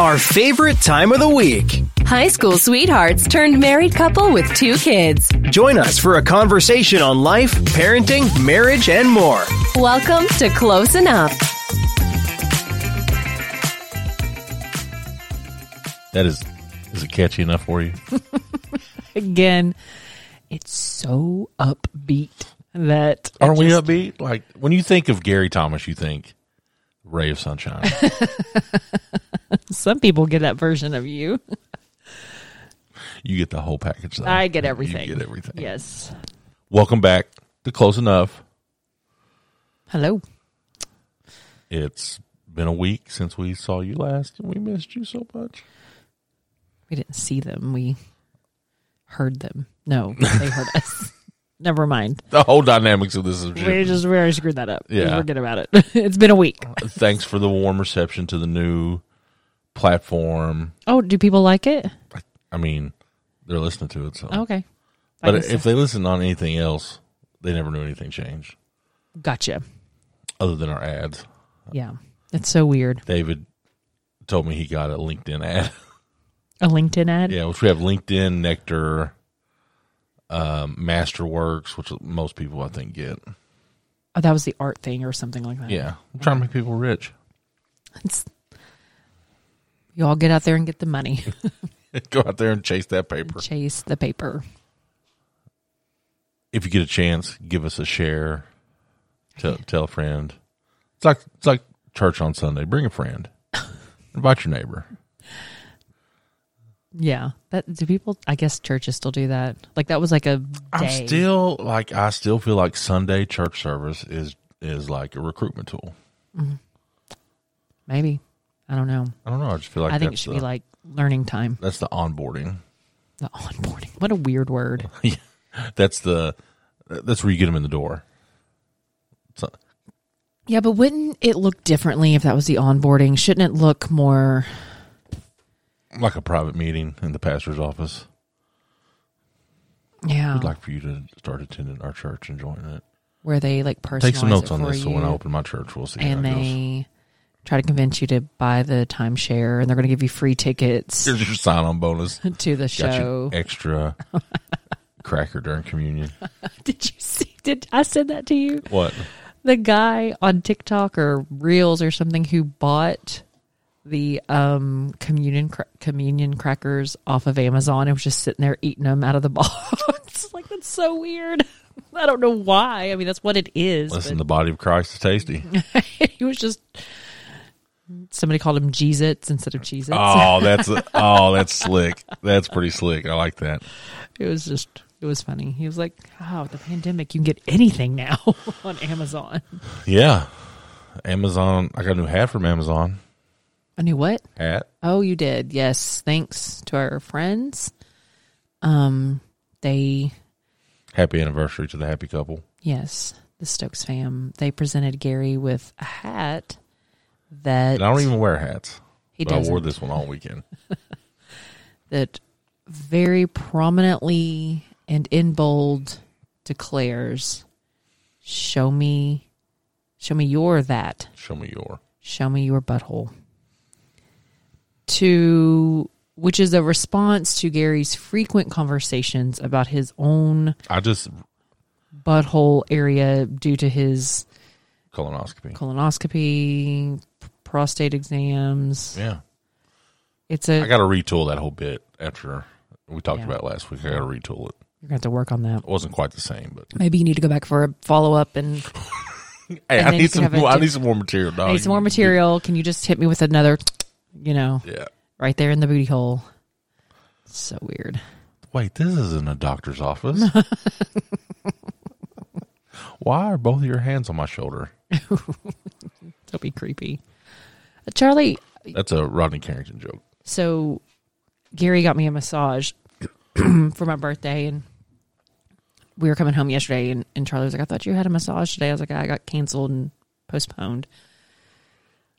Our favorite time of the week. High school sweethearts turned married couple with two kids. Join us for a conversation on life, parenting, marriage, and more. Welcome to Close Enough. That is, is it catchy enough for you? Again, it's so upbeat that Aren't we just- upbeat? Like when you think of Gary Thomas, you think ray of sunshine. some people get that version of you. you get the whole package. Though. I get everything. You get everything. Yes. Welcome back to Close Enough. Hello. It's been a week since we saw you last, and we missed you so much. We didn't see them. We heard them. No, they heard us. Never mind. The whole dynamics of this is We just we already screwed that up. Yeah. Forget about it. it's been a week. Thanks for the warm reception to the new platform. Oh, do people like it? I mean, they're listening to it, so. Okay. I But if so. they listen on anything else, they never knew anything changed gotcha. other than our ads. Yeah. It's so weird. David told me he got a LinkedIn ad. A LinkedIn ad? yeah, which we have LinkedIn, Nectar, um, Masterworks, which most people I think get. Oh, that was the art thing or something like that. Yeah, I'm trying to make people rich. It's, you all get out there and get the money. Go out there and chase that paper. Chase the paper. If you get a chance, give us a share. Tell, tell a friend. It's like it's like church on Sunday. Bring a friend. Invite your neighbor. Yeah. That do people I guess churches still do that. Like that was like a day. I'm still like I still feel like Sunday church service is is like a recruitment tool. Mm-hmm. Maybe. I don't know. I don't know. I just feel like I think it should the, be like learning time. that's the onboarding. The onboarding. What a weird word. That's the that's where you get them in the door. Yeah, but wouldn't it look differently if that was the onboarding? Shouldn't it look more like a private meeting in the pastor's office. yeah, We'd like for you to start attending our church and join it. where they like personalize Take some notes on this, so when I open my church, we'll see and how it goes. they try to convince you to buy the timeshare, and they're going to give you free tickets Here's your sign-on bonus. to the show. you extra cracker during communion. Did you see? Did I said that to you? What? the guy on TikTok or Reels or something who bought the um communion cra- communion crackers off of Amazon and was just sitting there eating them out of the box. like that's so weird. I don't know why. I mean, that's what it is. Listen, the body of Christ is tasty. he was just somebody called him Jeez-Its instead of Cheez-Its. Oh, that's oh, that's slick. That's pretty slick. I like that. It was just it was funny. He was like, "Oh, the pandemic, you can get anything now on Amazon." Yeah, Amazon. I got a new hat from Amazon. I knew what? Hat. Oh, you did. Yes, thanks to our friends. Um, they Happy anniversary to the happy couple. yes, the Stokes fam. They presented Gary with a hat that And I don't even wear hats. he but I wore this one all weekend. that very prominently and in bold declares, "Show me, show me your that." Show me your. show me your butthole to which is a response to Gary's frequent conversations about his own I just butthole area due to his colonoscopy. colonoscopy, prostate exams. Yeah, It's a I got to retool that whole bit after we talked Yeah. about it last week. I got to retool it. you're going to have to work on that. It wasn't quite the same, but Maybe you need to go back for a follow up and hey, And I need some. have a More, I need some more material. Dog. need some more material. Can you just hit me with another, you know, Yeah. right there in the booty hole? So weird. Wait, this isn't a doctor's office. Why are both of your hands on my shoulder? Don't be creepy. Uh, Charlie, That's a Rodney Carrington joke. so Gary got me a massage for my birthday and we were coming home yesterday and, and Charlie was like, I thought you had a massage today. I was like, I got canceled and postponed.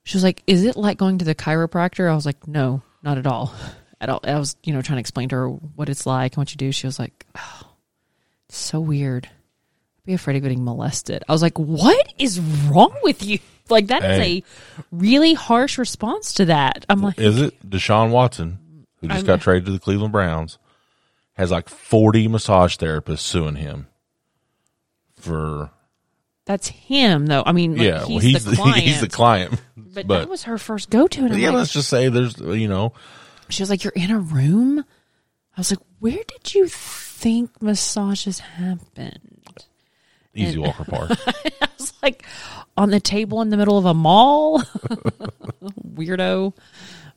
She was like, Is it like going to the chiropractor? I was like, No, not at all. At all. I was, you know, trying to explain to her what it's like and what you do. She was like, Oh, it's so weird. I'd be afraid of getting molested. I was like, What is wrong with you? Like that is Hey. a really harsh response to that. I'm like Is it Deshaun Watson, who just got traded to the Cleveland Browns, has like 40 massage therapists suing him for That's him, though. I mean, like, yeah, he's, well, he's the client. he's the client. But, but- that was her first go to, and I'm yeah, like, let's just say there's you know she was like, "You're in a room." I was like, "Where did you think massages happened?" Easy Walker Park. I was like, on the table in the middle of a mall, weirdo.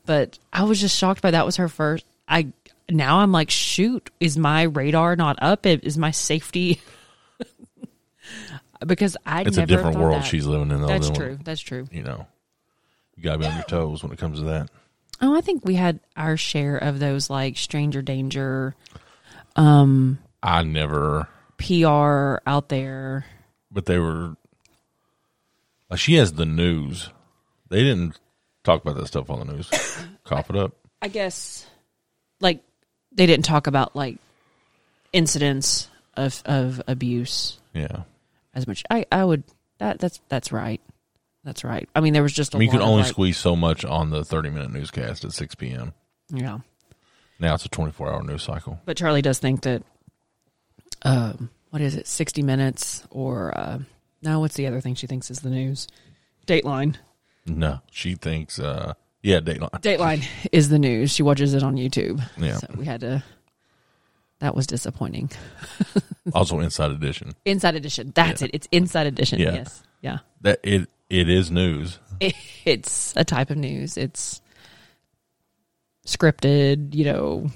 But I was just shocked by that. Was her first? I now I'm like, shoot, is my radar not up? Is my safety? because I It's a different world that. she's living in. Though, That's true. That's true. You know, you gotta be on your toes when it comes to that. Oh, I think we had our share of those like stranger danger Um, I never, PR out there. but they were. Like she has the news. They didn't talk about that stuff on the news. Cough it up. I guess like they didn't talk about like incidents of of abuse Yeah. as much. I I would that that's that's right. That's right. I mean, there was just I mean, you could only like- squeeze so much on the 30 minute newscast at 6 p.m. Yeah, Now it's a 24 hour news cycle. but Charlie does think that um what is it, sixty minutes or uh no, what's the other thing she thinks is the news? Dateline. No, she thinks, uh, yeah, Dateline. Dateline is the news. She watches it on YouTube. Yeah. So we had to. That was disappointing. Also, Inside Edition. Inside Edition. That's it. It's Inside Edition. Yeah. Yes. Yeah. That it it is news. It's a type of news. It's scripted, you know,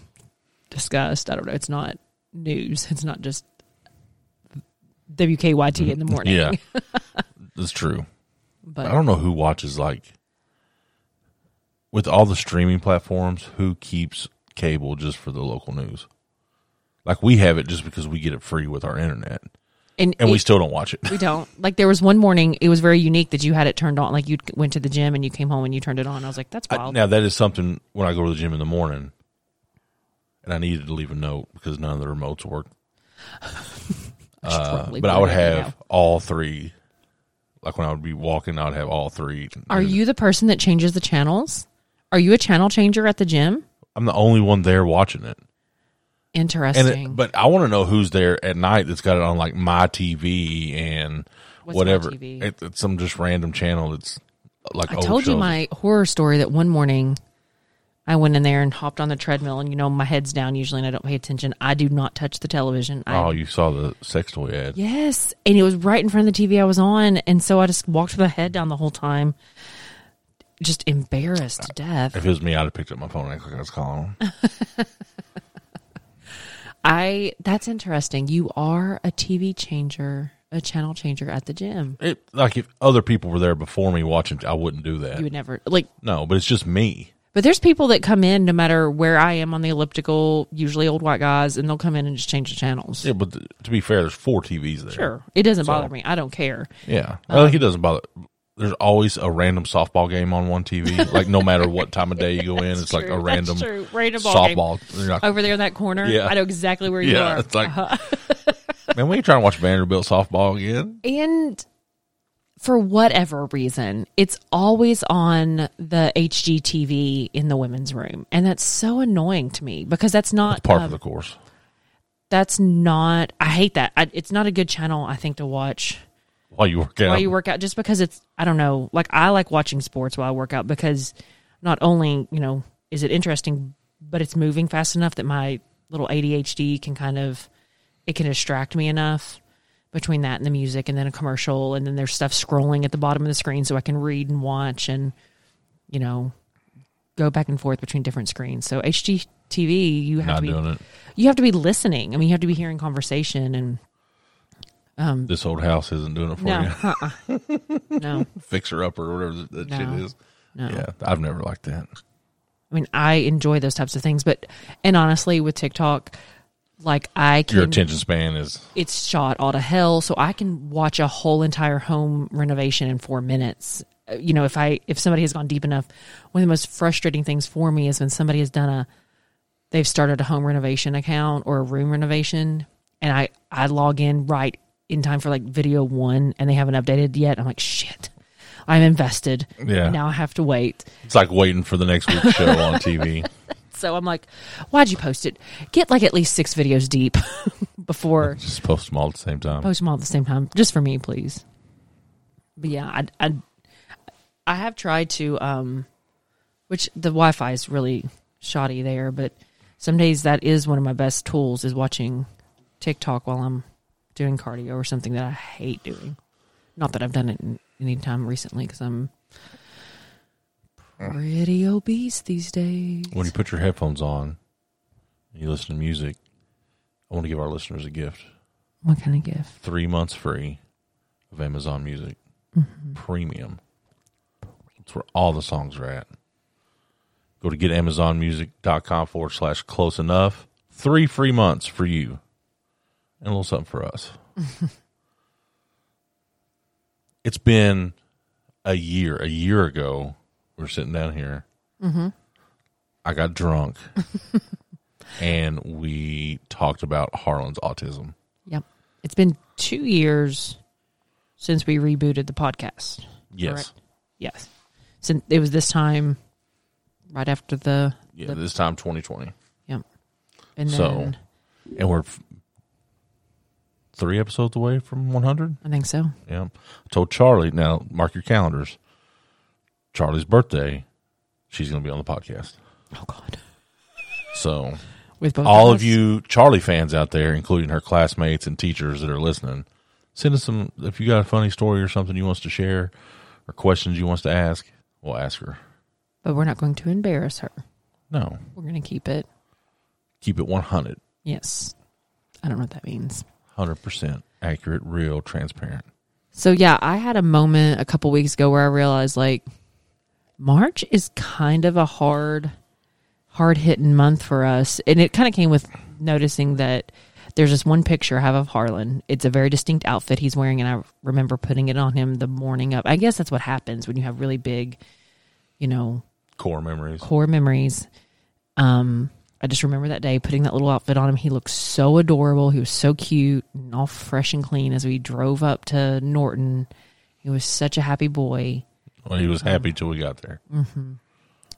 discussed. I don't know. It's not news. It's not just WKYT in the morning. Yeah, that's true. But I don't know who watches like with all the streaming platforms. Who keeps cable just for the local news? Like we have it just because we get it free with our internet, and, and we still don't watch it. we don't like. There was one morning. It was very unique that you had it turned on. Like you went to the gym and you came home and you turned it on. I was like, that's I- wild. now that is something when I go to the gym in the morning, and I needed to leave a note because none of the remotes work. Uh, but I would have now. all three. Like when I would be walking, I would have all three. Are you the person that changes the channels? Are you a channel changer at the gym? I'm the only one there watching it. Interesting. it, but I want to know who's there at night that's got it on like my TV and What's whatever. MyTV? It, it's some just random channel that's like I old told you my horror story that one morning I went in there and hopped on the treadmill and you know my head's down usually and I don't pay attention. I do not touch the television. I, Oh, you saw the sex toy ad. yes, and it was right in front of the TV I was on, and so I just walked with my head down the whole time, just embarrassed to death. If it was me, I'd have picked up my phone and like I was calling them. I that's interesting. You are a TV changer, a channel changer at the gym. It, like if other people were there before me watching, I wouldn't do that. You would never like no, but it's just me. But there's people that come in no matter where I am on the elliptical, usually old white guys, and they'll come in and just change the channels. Yeah, but th- to be fair, there's four TVs there. Sure. It doesn't So- bother me. I don't care. Yeah, Um, like it doesn't bother. There's always a random softball game on one TV. like no matter what time of day you go in, it's like a random true. Random softball. Like, Over there in that corner. Yeah. I know exactly where you yeah, are. it's like, man, we ain't trying to watch Vanderbilt softball again. and for whatever reason, it's always on the HGTV in the women's room. And that's so annoying to me because that's not It's part um, of the course. that's not I hate that. I, it's not a good channel I think to watch. While you work out, while you work out just because it's I don't know like I like watching sports while I work out because not only you know is it interesting but it's moving fast enough that my little ADHD can kind of it can distract me enough between that and the music and then a commercial. And then there's stuff scrolling at the bottom of the screen so I can read and watch and you know go back and forth between different screens. So HGTV you have not to be you have to be listening. I mean, you have to be hearing conversation and this old house isn't doing it for No, you. uh-uh. no. Fixer up or whatever that, that shit is. No. Yeah, I've never liked that. I mean, I enjoy those types of things, but and honestly, with TikTok, like I can, Your attention span is it's shot all to hell, so I can watch a whole entire home renovation in four minutes. Uh, You know, if I if somebody has gone deep enough, one of the most frustrating things for me is when somebody has done a, they've started a home renovation account or a room renovation, and I I log in right in time for like video one, and they haven't updated yet. I'm like, shit, I'm invested. Yeah. Now I have to wait. it's like waiting for the next week's show on TV. So I'm like, why'd you post it? Get like at least six videos deep before Just post them all at the same time. post them all at the same time, just for me, please. But yeah, I I, I have tried to, um, which the Wi-Fi is really shoddy there, but some days that is one of my best tools is watching TikTok while I'm doing cardio or something that I hate doing. Not that I've done it in any time recently because I'm pretty obese these days. When you put your headphones on and you listen to music, I want to give our listeners a gift. What kind of gift? Three months free of Amazon Music mm-hmm. Premium. That's where all the songs are at. Go to getamazonmusic.com forward slash close enough. Three free months for you. And a little something for us. it's been a year. A year ago, we are sitting down here. Mm-hmm. I got drunk. and we talked about Harlan's autism. Yep. It's been two years since we rebooted the podcast. Yes. correct? Yes. Since it was this time right after the Yeah, the- this time 2020. yep. And So- then And we're three episodes away from 100. I think so. Yeah. I told Charlie, now mark your calendars. Charlie's birthday, she's going to be on the podcast. Oh God. So, With both all of, us? you Charlie fans out there, including her classmates and teachers that are listening, send us some. If you got a funny story or something you want to share or questions you want to ask, we'll ask her. But we're not going to embarrass her. No, We're going to keep it. keep it 100, Yes. I don't know what that means. 100% accurate, real, transparent. So yeah, I had a moment a couple weeks ago where I realized like March is kind of a hard hard hitting month for us. And it kind of came with noticing that there's this one picture I have of Harlan. It's a very distinct outfit he's wearing and I remember putting it on him the morning of. I guess that's what happens when you have really big, you know, Core memories. core memories. Um, I just remember that day putting that little outfit on him. He looked so adorable. He was so cute and all fresh and clean as we drove up to Norton. He was such a happy boy. Well, he was happy till we got there. Mm-hmm.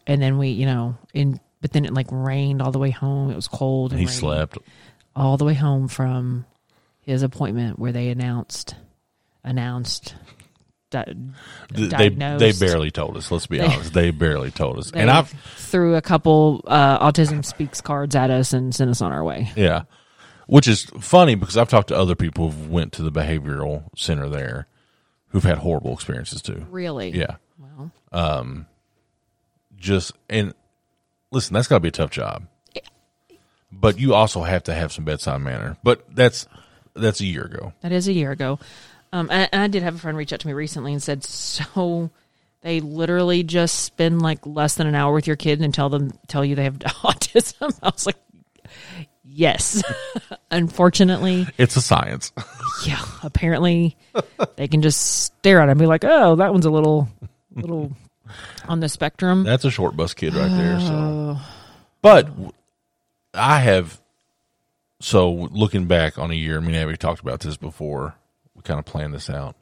And then we, you know, in but then it like rained all the way home. It was cold. And He slept. all the way home from his appointment where they announced announced di- Th- They they barely told us. Let's be They- honest. They barely told us. And I've threw a couple uh, autism speaks cards at us and sent us on our way. yeah, which is funny because I've talked to other people who went to the behavioral center there, who've had horrible experiences too. Really? Yeah, Well, just and listen, that's got to be a tough job. But you also have to have some bedside manner. But that's that's a year ago. that is a year ago. Um, and, and I did have a friend reach out to me recently and said, "So they literally just spend like less than an hour with your kid and tell them tell you they have autism." I was like, "Yes." Unfortunately, It's a science. yeah. Apparently, they can just stare at it and be like, "Oh, that one's a little, little on the spectrum." That's a short bus kid right there. So, Oh. but I have. So looking back on a year, I mean, we talked about this before. We kind of planned this out.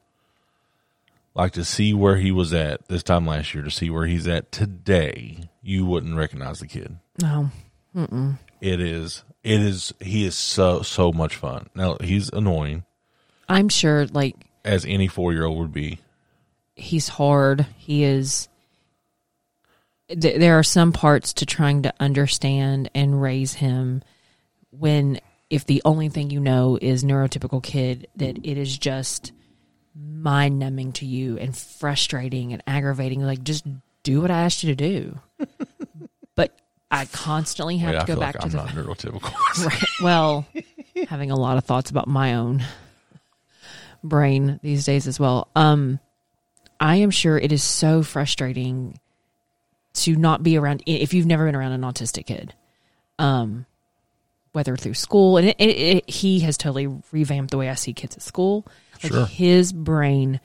Like to see where he was at this time last year, to see where he's at today, you wouldn't recognize the kid. No, It is, it is, he is so so much fun. Now he's annoying I'm sure. Like as any four year old would be. he's hard. He is. th- There are some parts to trying to understand and raise him when, if the only thing you know is neurotypical kid, that it is just mind numbing to you and frustrating and aggravating. Like, just do what I asked you to do. but I constantly have Wait, to go back like to I'm the. not neurotypical. Right. Well, having a lot of thoughts about my own. brain these days as well. Um, I am sure it is so frustrating to not be around if you've never been around an autistic kid. Um, whether through school and it, it, it, he has totally revamped the way I see kids at school. Like Sure. his brain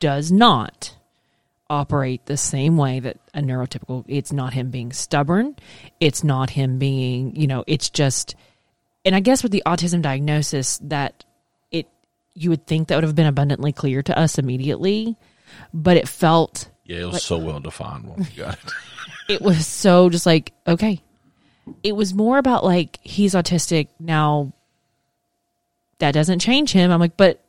does not operate the same way that a neurotypical it's not him being stubborn it's not him being you know it's just and i guess with the autism diagnosis that it you would think that would have been abundantly clear to us immediately but it felt Yeah, it was so well defined when we got it. it was so just like okay it was more about like he's autistic now. That doesn't change him. I'm like but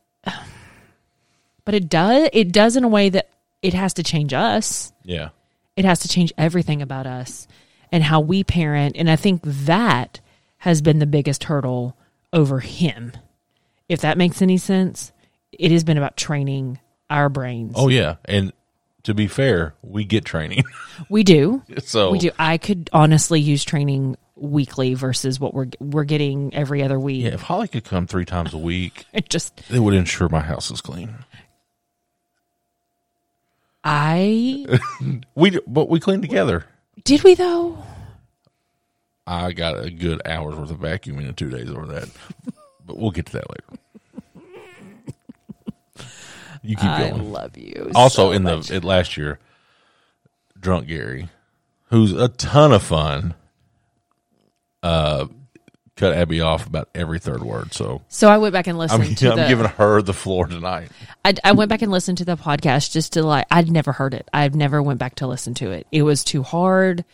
but it does it does in a way that it has to change us. Yeah. it has to change everything about us and how we parent. And i think that has been the biggest hurdle over him. If that makes any sense it has been about training our brains. Oh yeah, and to be fair, we get training. we do so we do i could honestly use training weekly versus what we're we're getting every other week Yeah, if Holly could come three times a week, it just it would ensure my house is clean. i We but we clean together. did we though I got a good hour's worth of vacuuming in two days over that, but we'll get to that later. You keep i going. love you also so in much. the it, last year, drunk Gary, who's a ton of fun, uh, cut Abby off about every third word. So so i went back and I'm, listened to I'm the, giving her the floor tonight. I, I went back and listened to the podcast just to like I'd never heard it. I've never went back to listen to it. It was too hard.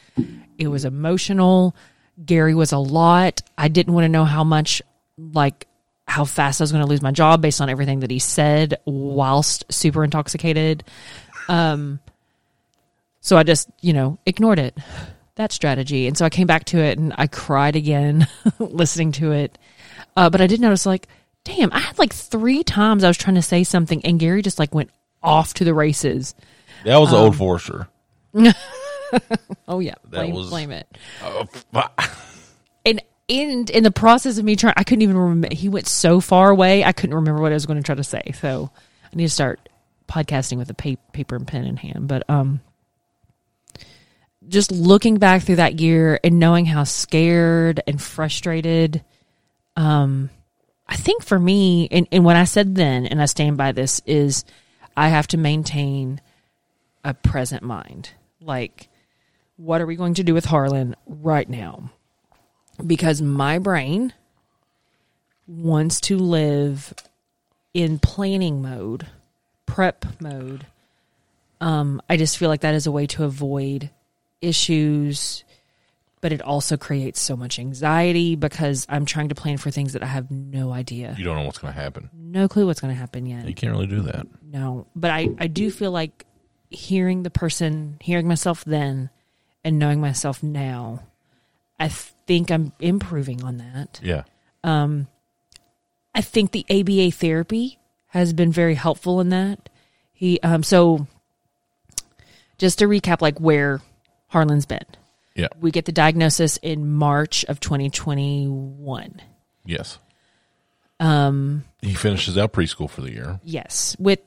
It was emotional. Gary was a lot. I didn't want to know how much like how fast I was going to lose my job based on everything that he said whilst super intoxicated. Um so I just, you know, ignored it. That strategy. And so I came back to it and I cried again listening to it. Uh, but I did notice, like, damn, I had like three times I was trying to say something, and Gary just like went off to the races. That was the Um, old Forester. Oh yeah, blame, was- blame it. Uh, in in the process of me trying, I couldn't even remember. He went so far away, I couldn't remember what I was going to try to say. So I need to start podcasting with a pa- paper and pen in hand. But um, just looking back through that year and knowing how scared and frustrated, um, I think for me, and, and what I said then, and I stand by this, is I have to maintain a present mind. Like, what are we going to do with Harlan right now? Because my brain wants to live in planning mode, prep mode. Um, I just feel like that is a way to avoid issues, but it also creates so much anxiety because I'm trying to plan for things that I have no idea, you don't know what's going to happen. no clue what's going to happen yet. You can't really do that. No, but I, I do feel like hearing the person, hearing myself then and knowing myself now, I think I'm improving on that. Yeah. Um, I think the ABA therapy has been very helpful in that. He, um, so just to recap, like where Harlan's been, Yeah. we get the diagnosis in March of 2021. Yes. Um, he finishes out preschool for the year. Yes, with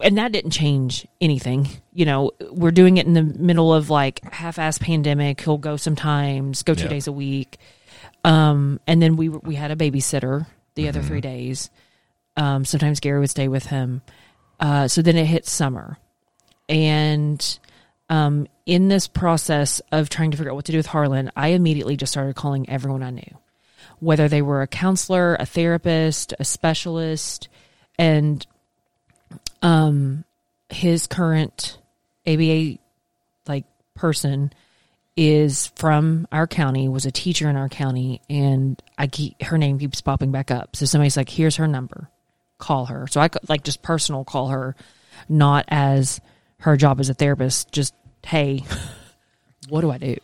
and that didn't change anything. You know, we're doing it in the middle of like half-ass pandemic. He'll go sometimes, go two Yeah. days a week, um, and then we we had a babysitter the other three days. Um, sometimes Gary would stay with him. Uh, so then it hit summer, and um, in this process of trying to figure out what to do with Harlan, I immediately just started calling everyone I knew, whether they were a counselor, a therapist, a specialist, and um, his current ABA like person is from our county, was a teacher in our county, and I keep her name keeps popping back up. So somebody's like, "Here's her number, call her." So I could like just personal call her, not as her job as a therapist. Just hey, what do I do?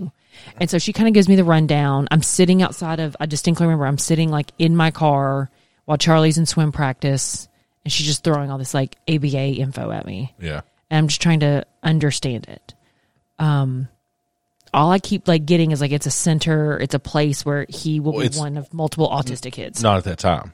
And so she kind of gives me the rundown. I'm sitting outside of. I distinctly remember I'm sitting like in my car while Charlie's in swim practice, and she's just throwing all this like ABA info at me Yeah. and I'm just trying to understand it. Um, all I keep like getting is like it's a center, it's a place where he will Well, be one of multiple autistic kids. Not at that time.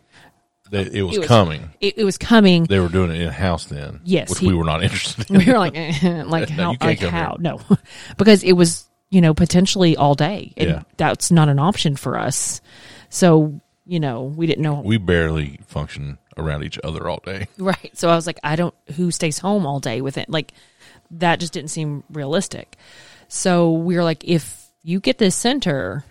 That it was It was- coming. it, it was coming. They were doing it in house then. Yes, which he- we were not interested in. we were like, eh, like how, can't like how? here. No, because it was you know potentially all day, and Yeah. that's not an option for us. So you know we didn't know we barely function around each other all day. right. So I was like, I don't who stays home all day with it. Like that just didn't seem realistic. So we were like, if you get this center,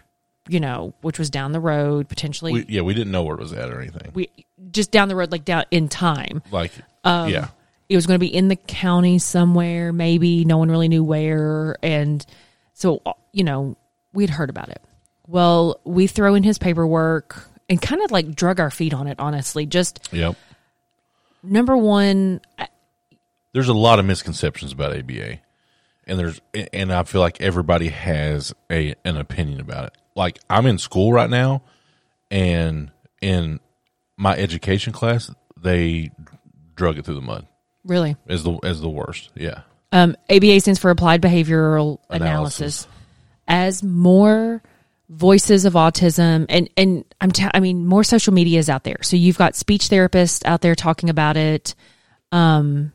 you know, which was down the road potentially, We, yeah, we didn't know where it was at or anything. We just down the road, like down in time. like, Um, yeah, it was going to be in the county somewhere, maybe no one really knew where. And so, you know, we'd heard about it. Well, we throw in his paperwork and kind of like drug our feet on it, honestly. Just yep. number one, There's a lot of misconceptions about ABA, and there's and I feel like everybody has a an opinion about it. Like I'm in school right now, and in my education class, they drug it through the mud really, as the as the worst. Yeah, um, ABA stands for Applied Behavioral Analysis. Analysis. As more voices of autism and and I'm t- I mean more social media is out there. So you've got speech therapists out there talking about it. Um,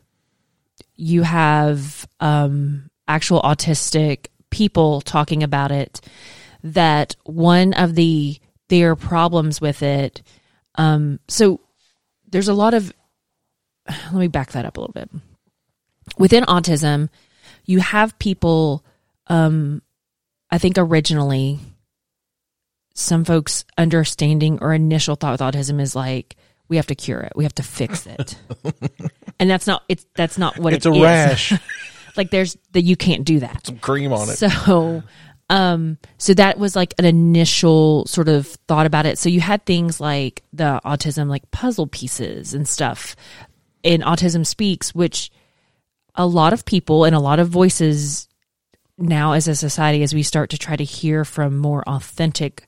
you have um, actual autistic people talking about it. That one of the their problems with it. Um, so there's a lot of. Let me back that up a little bit. Within autism, you have people. Um, I think originally, some folks' understanding or initial thought with autism is like we have to cure it, we have to fix it, and that's not it's that's not what it's it a is. rash. like there's that you can't do that. Some cream on it. So, um, so that was like an initial sort of thought about it. So you had things like the autism, like puzzle pieces and stuff in Autism Speaks, which a lot of people and a lot of voices now as a society, as we start to try to hear from more authentic,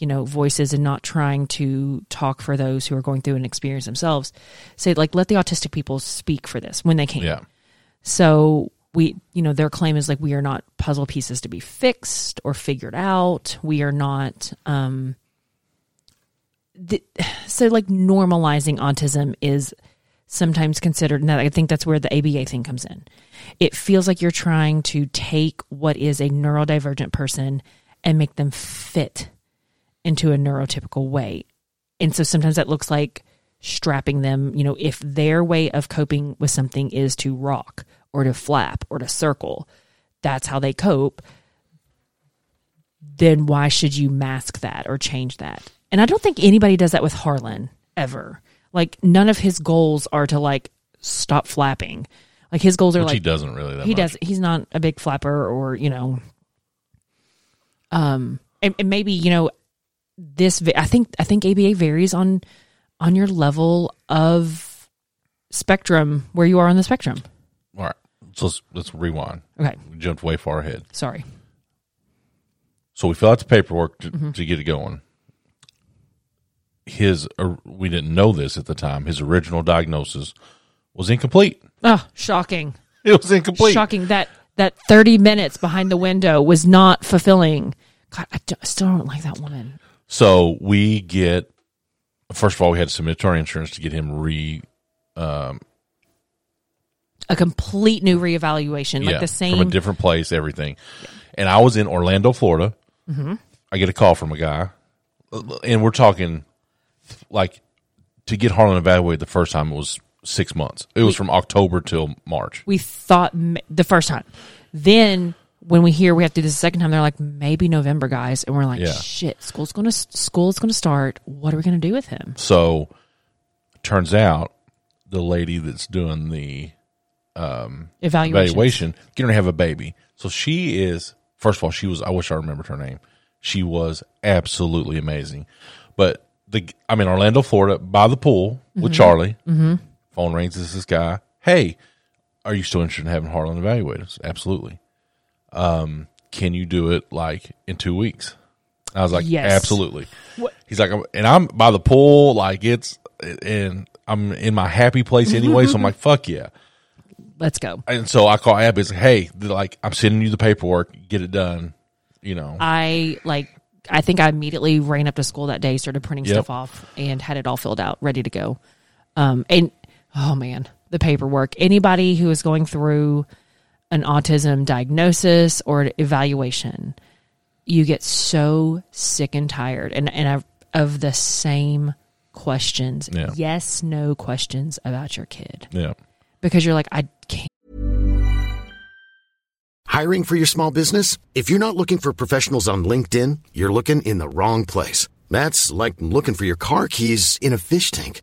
you know, voices and not trying to talk for those who are going through an experience themselves, say like, let the autistic people speak for this when they can. yeah, So we, you know, their claim is like we are not puzzle pieces to be fixed or figured out. We are not. Um, the, so like normalizing autism is sometimes considered, and I think that's where the ABA thing comes in. It feels like you're trying to take what is a neurodivergent person and make them fit into a neurotypical way. And so sometimes that looks like strapping them, you know, if their way of coping with something is to rock or to flap or to circle, that's how they cope, then why should you mask that or change that? And I don't think anybody does that with Harlan ever. Like none of his goals are to like stop flapping. Like his goals are which like he doesn't really. That he much. does he's not a big flapper or you know um and, and maybe you know this i think i think aba varies on on your level of spectrum where you are on the spectrum All right, so let's let's rewind. okay We jumped way far ahead. sorry So we fill out the paperwork to, Mm-hmm. to get it going. His, uh, we didn't know this at the time. His original diagnosis was incomplete. oh shocking It was incomplete. shocking that that 30 minutes behind the window was not fulfilling god i, don't- I still don't like that woman So we get, first of all, we had to submit to our insurance to get him re, a complete new reevaluation like the same from a different place, everything. And I was in Orlando, Florida. Mm-hmm. I get a call from a guy, and we're talking like to get Harlan evaluated the first time it was six months. It was from October till March. we thought the first time. Then when we hear we have to do this the second time, they're like, maybe November, guys, and we're like, Yeah. shit, school's gonna school's gonna start. What are we gonna do with him? So, turns out the lady that's doing the Evaluation. evaluation getting to have a baby. So she is first of all, she was I wish I remembered her name. She was absolutely amazing. But the I'm in Orlando, Florida, by the pool with Charlie. Mm-hmm. Phone rings. This is this guy. Hey, are you still interested in having Harlan evaluated? I said, Absolutely. Um, can you do it like in two weeks? I was like, Yes. absolutely. He's like, and I'm by the pool, like it's, and I'm in my happy place anyway. so I'm like, fuck yeah. Let's go. And so I call Abby. It's like, hey, like I'm sending you the paperwork. Get it done. You know. I like I think I immediately ran up to school that day, started printing Yep. stuff off, and had it all filled out, ready to go. Um, and oh man, the paperwork. Anybody who is going through an autism diagnosis or evaluation, you get so sick and tired, and and of, of the same questions, Yeah. yes, no questions about your kid, Yeah. because you're like, I can't. Hiring for your small business? If you're not looking for professionals on LinkedIn, you're looking in the wrong place. That's like looking for your car keys in a fish tank.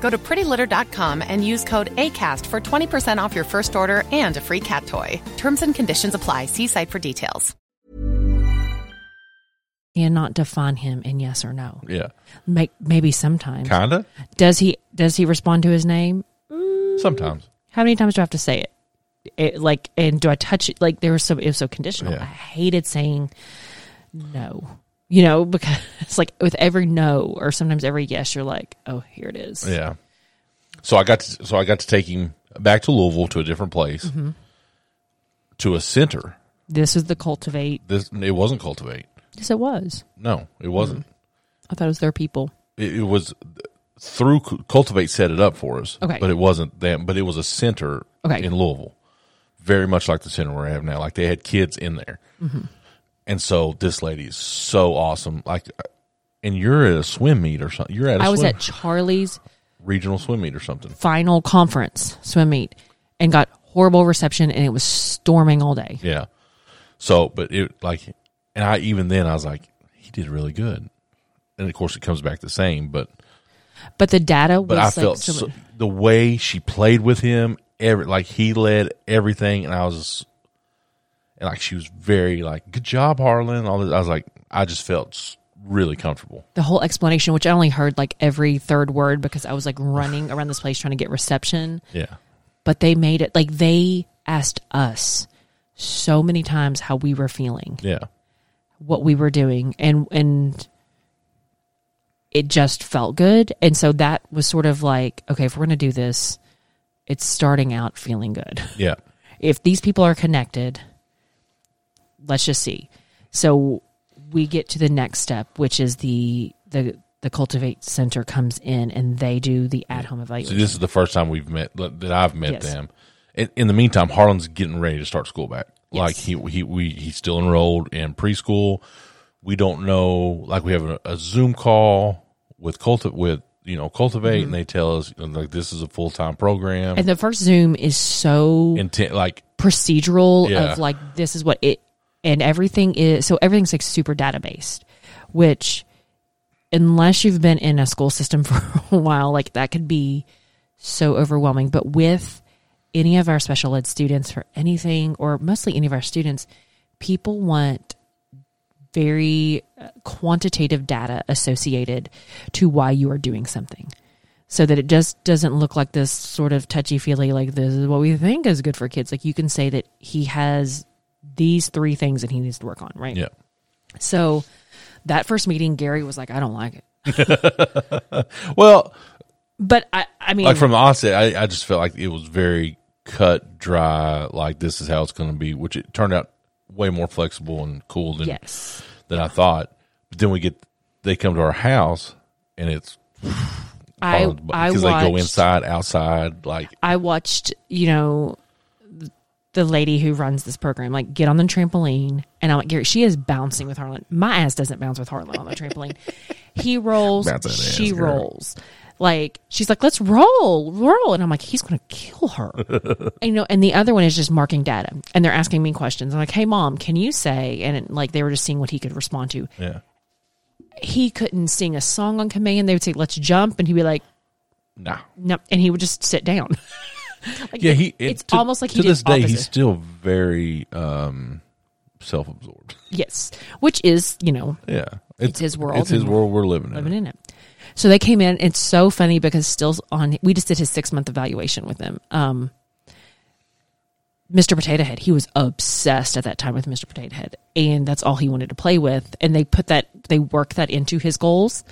Go to prettylitter.com and use code ACAST for 20% off your first order and a free cat toy. Terms and conditions apply. See site for details. And not define him in yes or no. Yeah. Make, maybe sometimes. Kinda. Does he does he respond to his name? Mm. Sometimes. How many times do I have to say it? it like, and do I touch it? Like, there was so it was so conditional. Yeah. I hated saying no. You know, because it's like with every no or sometimes every yes, you're like, oh, here it is. Yeah. So I got to, so I got to take him back to Louisville to a different place, Mm-hmm. to a center. This is the cultivate. This it wasn't cultivate. Yes, it was. No, it wasn't. I thought it was their people. It, it was through cultivate set it up for us. Okay. but it wasn't them. But it was a center Okay. in Louisville, very much like the center we have now. Like they had kids in there, Mm-hmm. And so this lady is so awesome. Like, and you're at a swim meet or something. You're at a I was swim, at Charlie's regional swim meet or something. final conference swim meet and got horrible reception, and it was storming all day. Yeah. So, but it like, and I even then I was like, he did really good, and of course it comes back the same. But But the data but was I like felt so, the way she played with him, every like he led everything, and I was, and like she was very like, good job, Harlan. All this, I was like, I just felt really comfortable. the whole explanation, which I only heard like every third word because I was like running around this place trying to get reception. Yeah. But they made it like they asked us so many times how we were feeling, Yeah. what we were doing, and and it just felt good. And so that was sort of like, okay, if we're going to do this, it's starting out feeling good. Yeah. if these people are connected, let's just see. So we get to the next step, which is the the the cultivate center comes in and they do the at home evaluation. So this is the first time we've met that I've met Yes. them. In, in the meantime, Harlan's getting ready to start school back. Like he he we he's still enrolled in preschool. We don't know. Like we have a, a Zoom call with culti- with you know cultivate, and they tell us like this is a full time program. Mm-hmm. and the first Zoom is so Intent like procedural Yeah. of like this is what it and everything is so everything's like super data based, which unless you've been in a school system for a while, like that could be so overwhelming. But with any of our special ed students for anything, or mostly any of our students, people want very uh, quantitative data associated to why you are doing something so that it just doesn't look like this sort of touchy feely like this is what we think is good for kids like you can say that he has these three things that he needs to work on right yeah so that first meeting gary was like i don't like it well but i i mean like from the onset, I, I just felt like it was very cut dry. Like this is how it's going to be, which it turned out way more flexible and cool than yes than I thought. But then we get they come to our house and it's i i because they go inside, outside, like i watched you know the lady who runs this program like get on the trampoline and i'm like gary she is bouncing with harlan. My ass doesn't bounce with harlan on the trampoline. He rolls that ass, she rolls. Like she's like let's roll roll. And i'm like he's gonna kill her. And, you know and the other one is just marking data and they're asking me questions. I'm like hey mom can you say? And it, like they were just seeing what he could respond to. Yeah, he couldn't sing a song on command. They would say, "Let's jump," and he'd be like, Nah. "No," and he would just sit down. like, Yeah, he. it- It's to- almost like he to this day he's still very um, self-absorbed. yes, which is you know Yeah, It's his world It's his world. We're living in. living it. in it. So they came in. It's so funny because still on. We just did his six month evaluation with him. Um, Mr. Potato Head. He was obsessed at that time with Mr. Potato Head, and that's all he wanted to play with. And they put that they worked that into his goals,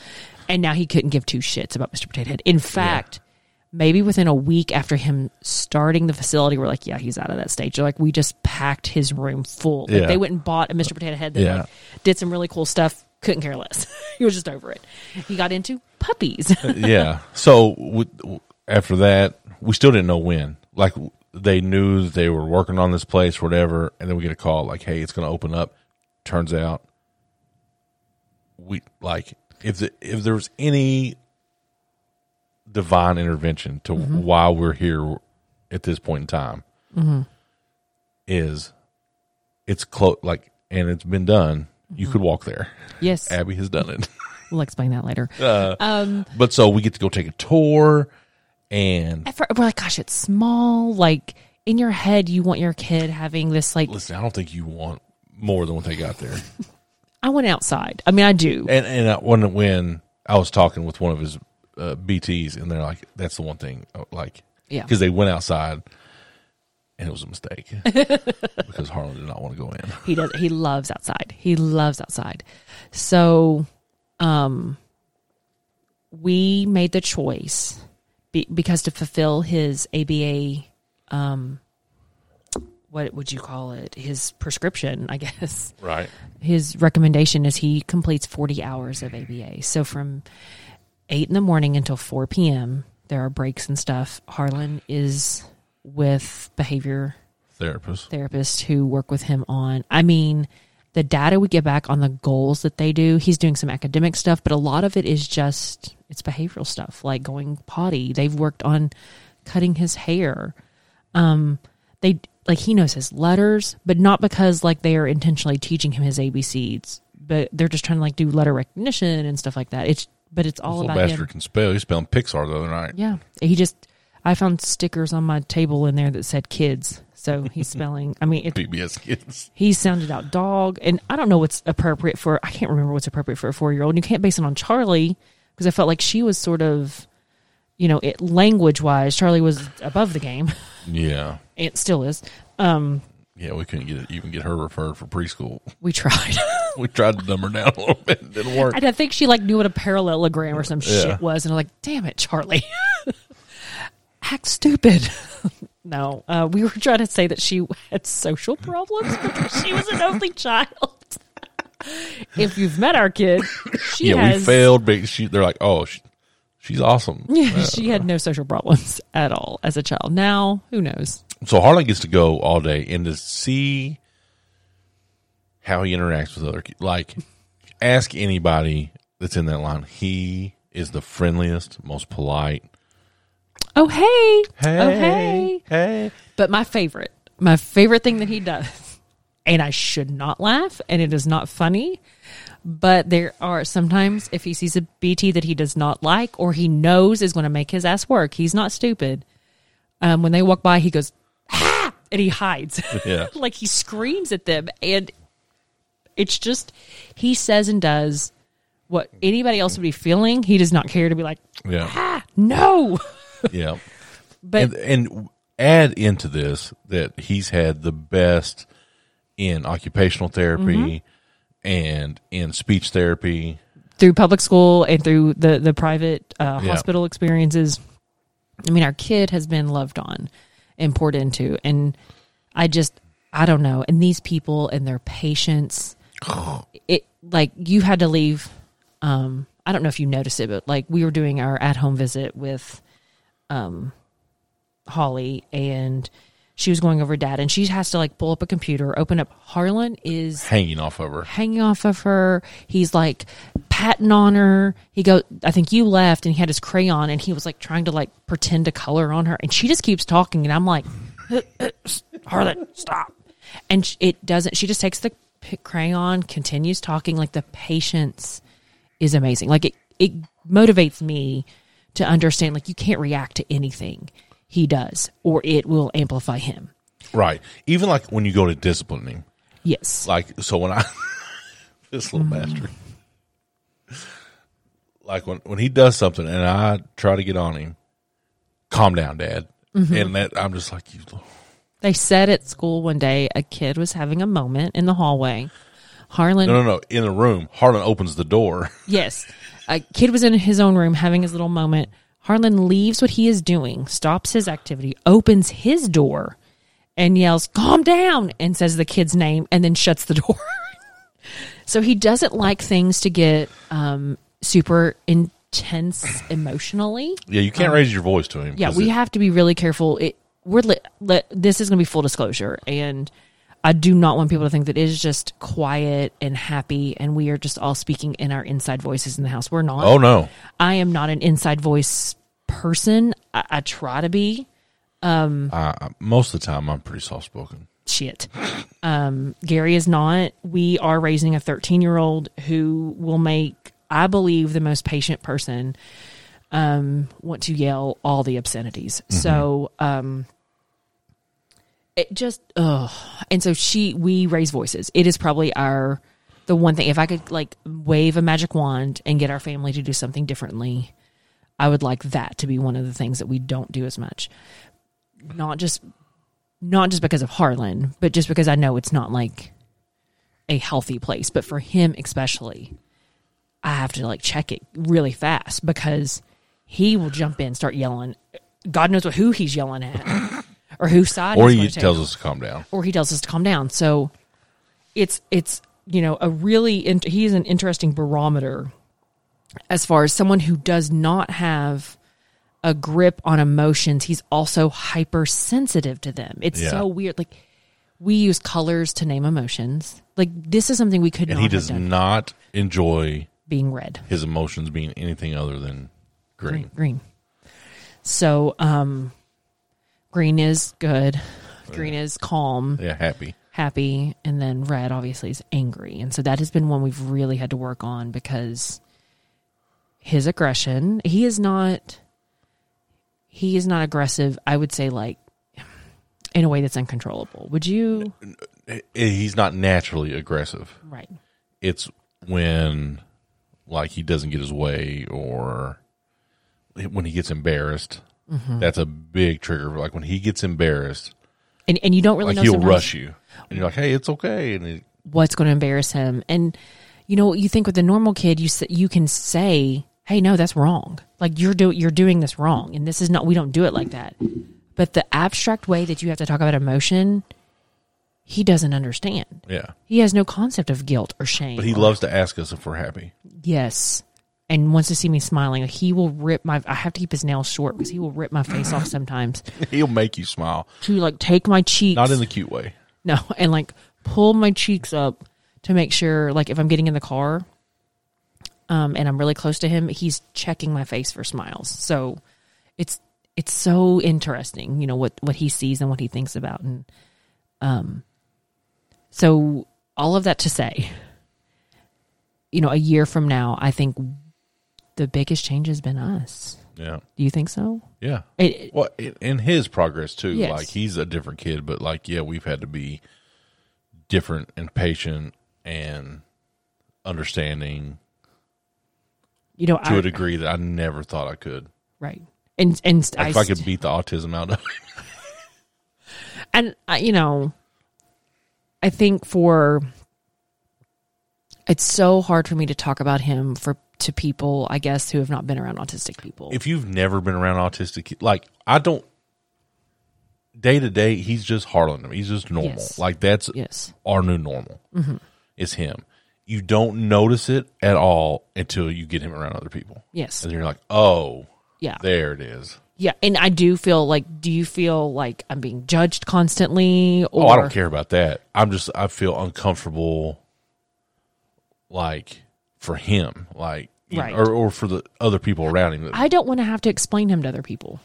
and now he couldn't give two shits about Mr. Potato Head. In fact. Maybe within a week after him starting the facility, we're like, yeah, he's out of that stage. They're like, we just packed his room full. Like, Yeah. They went and bought a Mr. Potato Head that Yeah. like, did some really cool stuff. Couldn't care less. he was just over it. He got into puppies. Uh, yeah. So after that, we still didn't know when. Like they knew they were working on this place, whatever, and then we get a call like, "Hey, it's going to open up." Turns out, we like if the, if there was any divine intervention to Mm-hmm. why we're here at this point in time, is it's close like and it's been done. You Mm-hmm. could walk there. yes, Abby has done it. we'll explain that later. Uh, But so we get to go take a tour, and we're like, gosh, it's small. Like in your head, you want your kid having this. Like, listen, I don't think you want more than what they got there. I went outside. I mean, I do. And and I, when when I was talking with one of his uh, BTS, and they're like, "That's the one thing." uh, Like, Yeah. because they went outside, and it was a mistake because Harlan did not want to go in. He does. He loves outside. He loves outside. So, um, we made the choice be, because to fulfill his ABA, um, what would you call it? His prescription, I guess. Right. His recommendation is he completes forty hours of ABA. So from eight in the morning until four p.m. There are breaks and stuff. Harlan is with behavior Therapist. therapists who work with him on i mean the data we get back on the goals that they do he's doing some academic stuff but a lot of it is just it's behavioral stuff like going potty they've worked on cutting his hair um they like he knows his letters but not because like they are intentionally teaching him his abcs but they're just trying to like do letter recognition and stuff like that it's but it's all about him bastard can spell. He's spelling Pixar the other night. yeah. He just I found stickers on my table in there that said kids. So he's spelling I mean it, PBS kids. he sounded out dog and I don't know what's appropriate for I can't remember what's appropriate for a 4-year-old. And you can't base it on Charlie because I felt like she was sort of you know, it language-wise Charlie was above the game. Yeah. It still is. Um Yeah, we couldn't get it, even get her referred for preschool. we tried. We tried to dumb her down a little bit. It didn't work. and I think she like knew what a parallelogram or some Yeah. shit was and I'm like, "Damn it, Charlie." Act stupid. no, uh, we were trying to say that she had social problems because she was an only child. if you've met our kid, she yeah, has, we failed, but she, they're like, "Oh, she, she's awesome." Yeah, she had no social problems at all as a child. Now, who knows? So Harlan gets to go all day and to see how he interacts with other kids. Like, ask anybody that's in that line. He is the friendliest, most polite. Oh hey, oh hey. hey. But my favorite, my favorite thing that he does, and I should not laugh, and it is not funny, but there are sometimes if he sees a BT that he does not like or he knows is going to make his ass work, he's not stupid. Um, when they walk by, he goes! And he hides. Yeah. like he screams at them. And it's just, he says and does what anybody else would be feeling. He does not care to be like, Yeah, ah, no. yeah. But and, and add into this that he's had the best in occupational therapy Mm-hmm. and in speech therapy. through public school and through the the private uh, Yeah. hospital experiences. I mean, our kid has been loved on and poured into, and I just I don't know. And these people and their patience, it like you had to leave. Um, I don't know if you noticed it, but like we were doing our at home visit with um, Holly and. She was going over dad, and she has to like pull up a computer, open up. Harlan is hanging off of her. hanging off of her. He's like patting on her. He go, I think you left, and he had his crayon, and he was like trying to like pretend to color on her, and she just keeps talking, and I'm like, Harlan, stop. And it doesn't. She just takes the crayon, continues talking. Like the patience is amazing. Like it, it motivates me to understand like you can't react to anything he does or it will amplify him. Right. Even like when you go to discipline him, Yes. like so when I this little bastard, like when when he does something and I try to get on him, calm down, Dad, mm-hmm. and that I'm just like you. They said at school one day a kid was having a moment in the hallway. Harlan No, no, no. In the room, Harlan opens the door. Yes. A kid was in his own room having his little moment. Harlan leaves what he is doing, stops his activity, opens his door, and yells, Calm down, and says the kid's name, and then shuts the door. so he doesn't like things to get um, super intense emotionally. Yeah, you can't raise your voice to him. Yeah, we it- have to be really careful. It we're li- let this is going to be full disclosure, and I do not want people to think that it is just quiet and happy, and we are just all speaking in our inside voices in the house. We're not. Oh no, I am not an inside voice person. I, I try to be. I, I- most of the time I'm pretty soft spoken. Shit. Um, Gary is not. We are raising a 13 year old who will make, I believe, the most patient person um, want to yell all the obscenities. So, um, it just, ugh. And so she, we raise voices. It is probably our, the one thing, if I could like wave a magic wand and get our family to do something differently, I would like that to be one of the things that we don't do as much. Not just not just because of Harlan, but just because I know it's not like a healthy place. But for him especially, I have to like check it really fast because he will jump in, start yelling. God knows what who he's yelling at, or whose side. Or he tells us to calm down. or he tells us to calm down. So it's it's you know a really in, he's an interesting barometer as far as someone who does not have a grip on emotions. He's also hypersensitive to them. It's Yeah. so weird. Like we use colors to name emotions. Like this is something we could And not he does not enjoy being red. his emotions being anything other than green. green. So um, green is good. Green is calm. Yeah, happy. happy and then red obviously is angry and so that has been one we've really had to work on because his aggression he is not he is not aggressive i would say like in a way that's uncontrollable would you He's not naturally aggressive. right It's when like he doesn't get his way or when he gets embarrassed. Mm-hmm. That's a big trigger. Like when he gets embarrassed, and and you don't really like know he'll sometimes rush you, and you're like, "Hey, it's okay." And he, what's going to embarrass him and you know you think with the normal kid you you can say hey no that's wrong. Like you're do you're doing this wrong and this is not we don't do it like that. But the abstract way that you have to talk about emotion he doesn't understand. Yeah, he has no concept of guilt or shame but he loves to ask us if we're happy. yes. And wants to see me smiling. He will rip my i have to keep his nails short because he will rip my face off sometimes. He'll make you smile, to like take my cheeks. Not in the cute way. No, and like pull my cheeks up to make sure, like if I'm getting in the car, um, and I'm really close to him, he's checking my face for smiles. So it's it's so interesting, you know what what he sees and what he thinks about, and um, so all of that to say, you know, a year from now, I think the biggest change has been us. Yeah, Do you think so? yeah. It, Well, in- in his progress too, Yes. like he's a different kid, but like yeah, we've had to be different and patient and understanding you know, to I, a degree that I never thought I could. right, and and Like if I could beat the autism out of him. and you know i think for it's so hard for me to talk about him for to people i guess who have not been around autistic people if you've never been around autistic, like I don't, day to day, he's just Harlan. He's just normal. Yes. Like that's yes our new normal. Mm-hmm. It's him. You don't notice it at all until you get him around other people, yes and you're like, oh, yeah there it is. yeah and i do feel like do you feel like i'm being judged constantly or Oh, I don't care about that. I'm just I feel uncomfortable, like for him, like Right. or or for the other people around him. I don't want to have to explain him to other people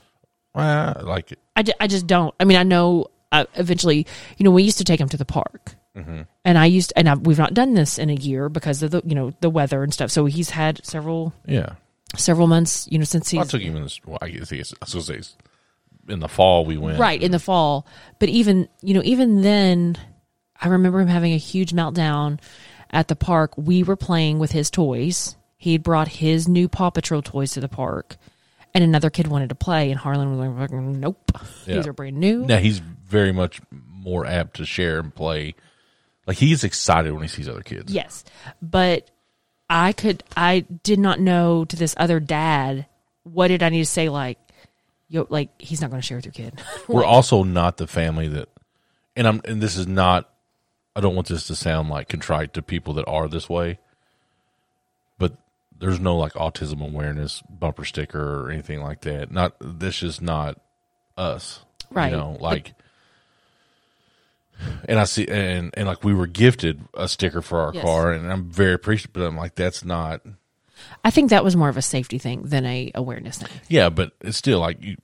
Ah, like I, ju- I just don't. I mean, I know uh, eventually, you know, we used to take him to the park Mm-hmm. And I used, and I, we've not done this in a year because of the, you know, the weather and stuff. So he's had several, Yeah. several months, you know, since I he's took him in this. Well, I guess I was say in the fall we went. right in the fall. But even, you know, even then, I remember him having a huge meltdown at the park. We were playing with his toys. He had brought his new Paw Patrol toys to the park, and another kid wanted to play, and Harlan was like, "Nope, Yeah. these are brand new." Now he's very much more apt to share and play. Like he's excited when he sees other kids. Yes. But I could I did not know to this other dad what did I need to say like yo like he's not going to share with your kid. We're also not the family that, and I'm, and this is not. I don't want this to sound like contrite to people that are this way, but there's no like autism awareness bumper sticker or anything like that. Not this is not us, Right. You know, like, and I see, and and like we were gifted a sticker for our Yes. car, and I'm very appreciative. But I'm like, that's not. I think that was more of a safety thing than a awareness thing. Yeah, but it's still like you,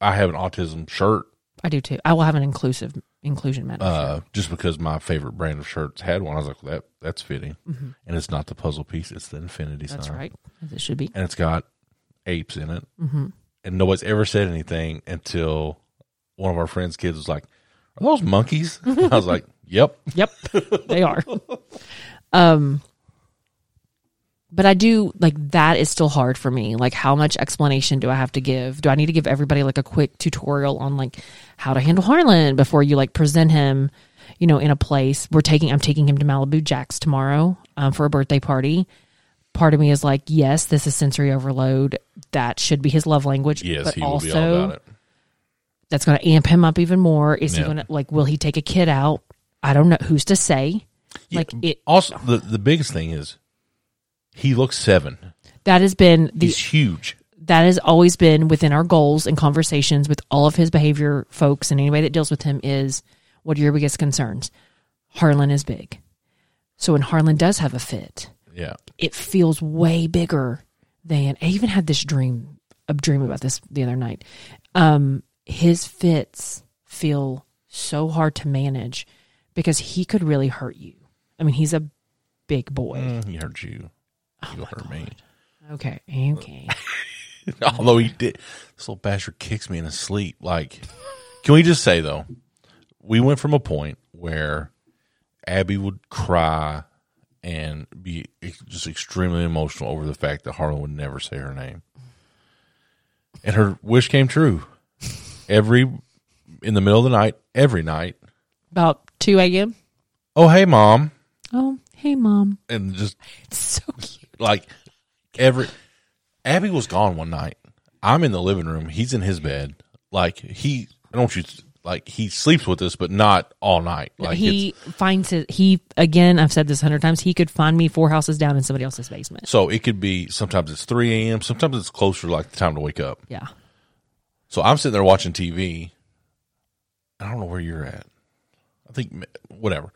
I have an autism shirt I do too. I will have an inclusive inclusion membership. uh, just because my favorite brand of shirts had one. I was like, well, that that's fitting, and it's not the puzzle piece; it's the infinity Mm-hmm. That's sign, right. As it should be. and it's got apes in it. Mm-hmm. And nobody's ever said anything until one of our friends' kids was like, "Are those monkeys?" I was like, "Yep." Yep, they are. Um, but I do like that is still hard for me. Like, how much explanation do I have to give? Do I need to give everybody like a quick tutorial on like how to handle Harlan before you like present him? You know, in a place we're taking. I'm taking him to Malibu Jacks tomorrow um, for a birthday party. Part of me is like, yes, this is sensory overload. That should be his love language. Yes, but he will also, be all about it. That's going to amp him up even more. Is he going to like? Will he take a kid out? I don't know. Who's to say? Like it. Also, the the biggest thing is he looks seven. That has been the He's huge. that has always been within our goals and conversations with all of his behavior folks and anybody that deals with him is what are your biggest concerns? Harlan is big. So when Harlan does have a fit, Yeah, it feels way bigger than I even had this dream a dream about this the other night. Um his fits feel so hard to manage because he could really hurt you. I mean, he's a big boy. Mm, he hurt you. Oh You hurt me. Okay. Okay. Although he did, this little bastard kicks me in his sleep. Like, can we just say though, we went from a point where Abby would cry and be just extremely emotional over the fact that Harlan would never say her name, and her wish came true. Every in the middle of the night, every night. About 2 a.m. Oh, hey, mom, Oh, hey, mom. and just It's so cute. like every Abby was gone one night. I'm in the living room. He's in his bed. Like he, I don't you like he sleeps with us, but not all night. Like he finds it. He again. I've said this a hundred times. He could find me four houses down in somebody else's basement. so it could be sometimes it's 3 a.m. Sometimes it's closer, like the time to wake up. Yeah, So I'm sitting there watching TV. I don't know where you're at. I think whatever.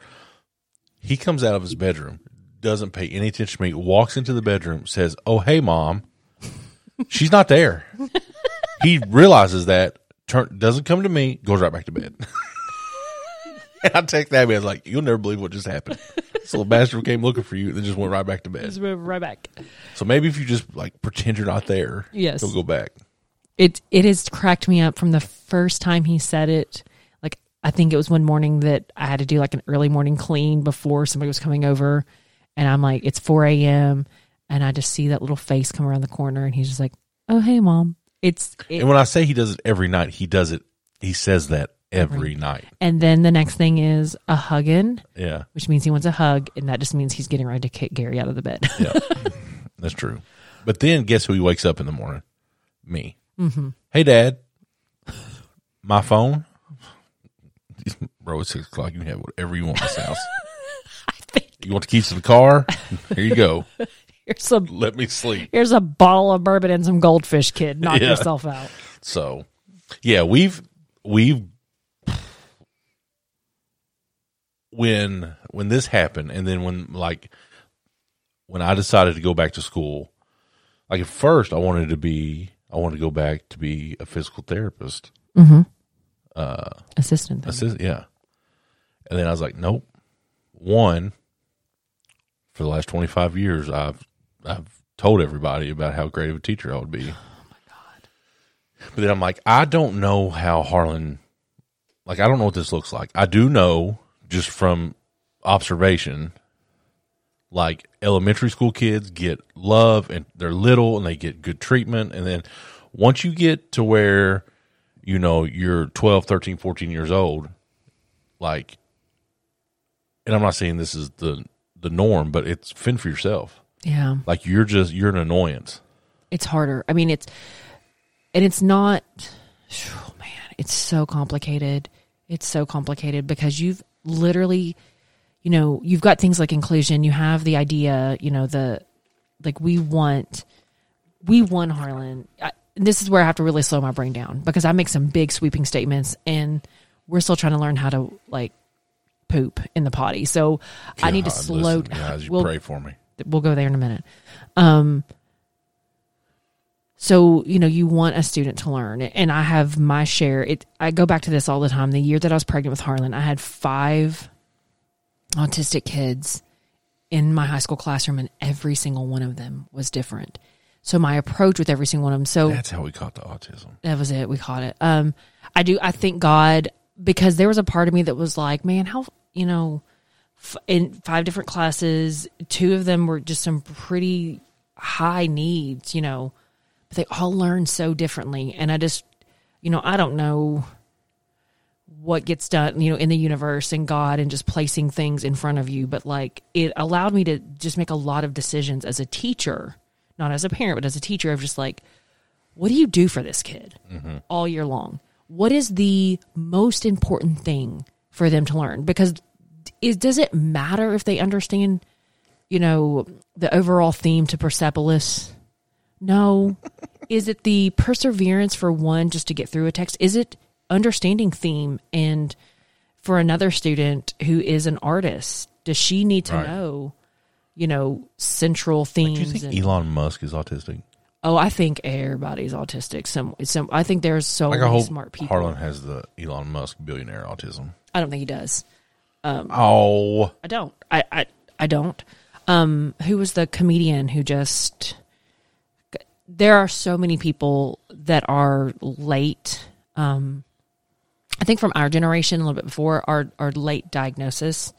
He comes out of his bedroom, doesn't pay any attention to me, walks into the bedroom, says, "Oh hey mom," she's not there. he realizes that, turn doesn't come to me, goes right back to bed. and I text Abby, I was like, "You'll never believe what just happened." This little bastard came looking for you, and then just went right back to bed. just move right back. So maybe if you just like pretend you're not there, Yes. he'll go back. It it has cracked me up from the first time he said it. Like I think it was one morning that I had to do like an early morning clean before somebody was coming over, and I'm like, it's four a.m. and I just see that little face come around the corner, and he's just like, "Oh hey mom." It's it, And when I say he does it every night, he does it. He says that every night. and then the next thing is a hugging. Yeah, which means he wants a hug, and that just means he's getting ready to kick Gary out of the bed. yeah, that's true. But then, guess who he wakes up in the morning? Me. Mm-hmm. Hey, Dad. My phone. Bro, it's six o'clock. You can have whatever you want in this house. You want the keys to the car? Here you go. here's a Let me sleep. here's a bottle of bourbon and some goldfish, kid. Knock Yeah. yourself out. So, yeah, we've we've when when this happened, and then when like when I decided to go back to school, like at first I wanted to be I want to go back to be a physical therapist. Mm-hmm. Uh, Assistant. thing. Assist, yeah, and then I was like, nope, one, for the last twenty five years, I've I've told everybody about how great of a teacher I would be. Oh my god! But then I'm like, I don't know how Harlan. Like, I don't know what this looks like. I do know just from observation, like elementary school kids get love and they're little and they get good treatment, and then once you get to where you know you're 12 13 14 years old like and i'm not saying this is the the norm but it's fend for yourself Yeah. like you're just you're an annoyance It's harder. I mean, it's, and it's not, oh man, it's so complicated. It's so complicated because you've literally, you know, you've got things like inclusion. You have the idea, you know, the, like we want, we want Harlan. I, this is where I have to really slow my brain down because I make some big sweeping statements and we're still trying to learn how to like poop in the potty. So I need to slow. listen, guys you we'll- pray for me we'll go there in a minute. Um, so you know, you want a student to learn, and I have my share. It. I go back to this all the time. The year that I was pregnant with Harlan, I had five autistic kids in my high school classroom, and every single one of them was different. So my approach with every single one of them. So that's how we caught the autism that was it. We caught it. Um, I do. I thank God because there was a part of me that was like, man, how you know, f- in five different classes, two of them were just some pretty high needs, you know, but they all learn so differently, and I just, you know, I don't know what gets done, you know, in the universe and God and just placing things in front of you, but like it allowed me to just make a lot of decisions as a teacher, not as a parent, but as a teacher of just like what do you do for this kid mm-hmm. all year long? What is the most important thing for them to learn? Because is, does it matter if they understand, you know, the overall theme to Persepolis? No. is it the perseverance for one just to get through a text? Is it understanding theme and for another student who is an artist, does she need to Right. know, you know, central do themes? you think and- elon musk is autistic Oh, I think everybody's autistic. Some, some. I think there's so like many smart people. harlan has the elon musk billionaire autism I don't think he does. oh I don't. I, I, I don't. Um, who was the comedian who just? There are so many people that are late. Um, I think from our generation, a little bit before, our, are late diagnosis.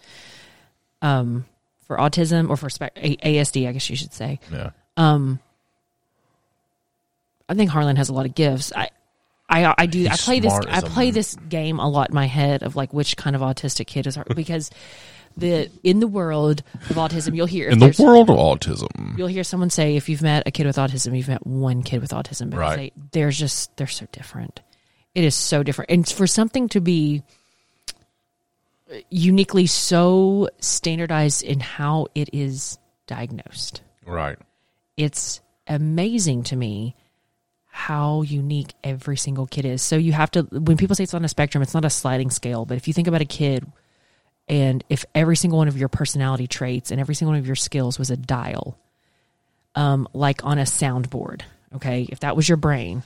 Um, for autism or for A- ASD, I guess you should say. yeah I think Harlan has a lot of gifts. I, I, I do. I play this. I play m- this game a lot in my head of like which kind of autistic kid is because the in the world of autism, you'll hear in the world of autism You'll hear someone say if you've met a kid with autism, you've met one kid with autism. Because Right. they, they're just they're so different. It is so different, and for something to be uniquely so standardized in how it is diagnosed right it's amazing to me how unique every single kid is. So you have to when people say it's on a spectrum, it's not a sliding scale, but if you think about a kid and if every single one of your personality traits and every single one of your skills was a dial um like on a soundboard, okay? If that was your brain,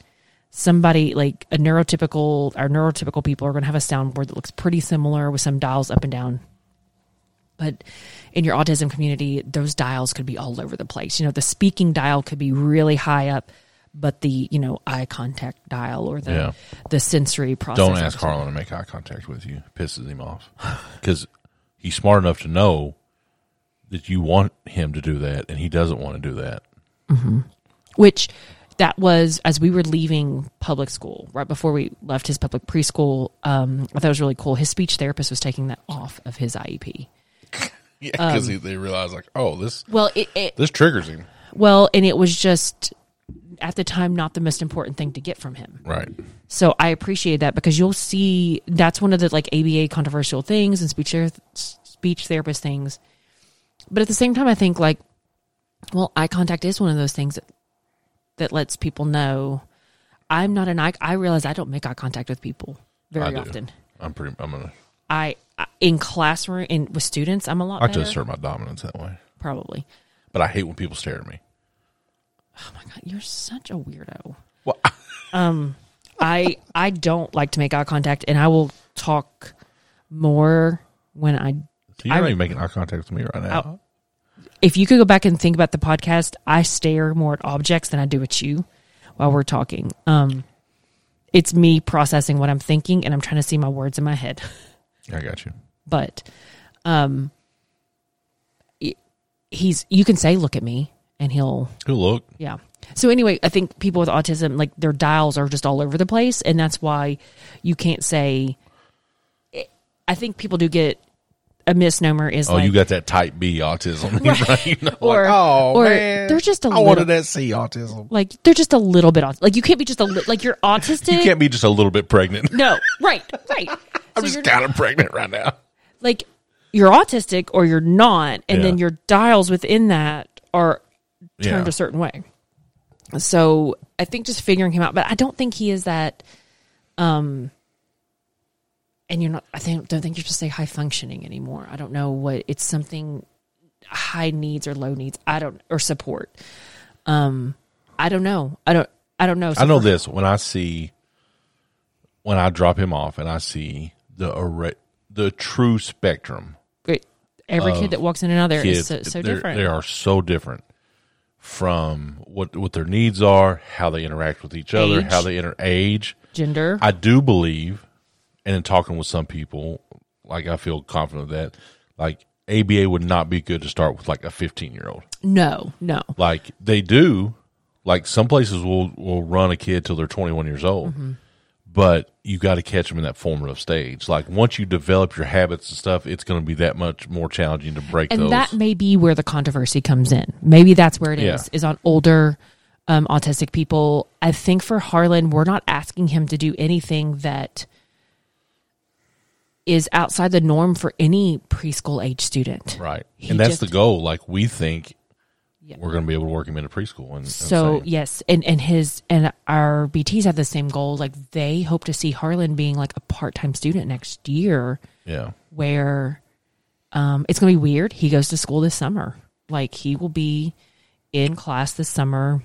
somebody like a neurotypical our neurotypical people are going to have a soundboard that looks pretty similar with some dials up and down but in your autism community those dials could be all over the place you know the speaking dial could be really high up but the you know eye contact dial or the Yeah. the sensory process Don't ask Harlan to make eye contact with you. It pisses him off because he's smart enough to know that you want him to do that, and he doesn't want to do that. Mm-hmm. which that was as we were leaving public school right before we left his public preschool um, i thought it was really cool his speech therapist was taking that off of his iep Yeah, because they realized like, oh, this well it, it this triggers him. well and it was just at the time not the most important thing to get from him Right. So I appreciate that because you'll see that's one of the like ABA controversial things and speech ther- speech therapist things. But at the same time, I think like, well, eye contact is one of those things that that lets people know I'm not an eye. I realize I don't make eye contact with people very often. I'm pretty. I'm gonna. I in classroom in with students, I'm a lot I better. assert my dominance that way, Probably. but I hate when people stare at me. Oh my god, you're such a weirdo. Well, um, I I don't like to make eye contact, and I will talk more when I You're I- not even making eye contact with me right now. If you could go back and think about the podcast, I stare more at objects than I do at you while we're talking. Um, it's me processing what I'm thinking, and I'm trying to see my words in my head. I got you. But, um, he's you can say, "Look at me," and he'll Good look. yeah. So anyway, I think people with autism, like their dials are just all over the place, and that's why you can't say. I think people do get a misnomer is Oh, like you got that type B autism, right? You know, Or- like, oh or man, they're just a I little- wanted that C autism. like they're just a little bit like you can't be just a li- like you're autistic. You can't be just a little bit pregnant. no, right, right. I'm So just kind of pregnant right now. like you're autistic or you're not, and then your dials within that are turned Yeah. a certain way. So I think just figuring him out, but I don't think he is that. Um, and you're not. I think don't think you're supposed to say high functioning anymore. I don't know what it's something high needs or low needs. I don't or support. Um, I don't know. I don't. I don't know. I know this when I see when I drop him off and I see the array, the true spectrum Great. Every kid that walks in and out there is kids. so, so different. They are so different from what what their needs are, how they interact with each other, Age. how they inter age. Gender. I do believe, and in talking with some people, like I feel confident that, like ABA would not be good to start with like a 15 year old. no, no. Like they do, like some places will will run a kid till they're 21 years old. Mm-hmm. But you got to catch them in that formative stage. Like once you develop your habits and stuff, it's going to be that much more challenging to break and those. that may be where the controversy comes in. Maybe that's where it is. Yeah. Is on older um, autistic people. I think for Harlan, we're not asking him to do anything that is outside the norm for any preschool age student. Right. He and that's just- the goal. Like we think Yeah. we're going to be able to work him into preschool. And, and So say- yes, and and his and our BTS have the same goal. Like they hope to see Harlan being like a part time student next year. yeah. where um, it's going to be weird. He goes to school this summer. Like he will be in class this summer.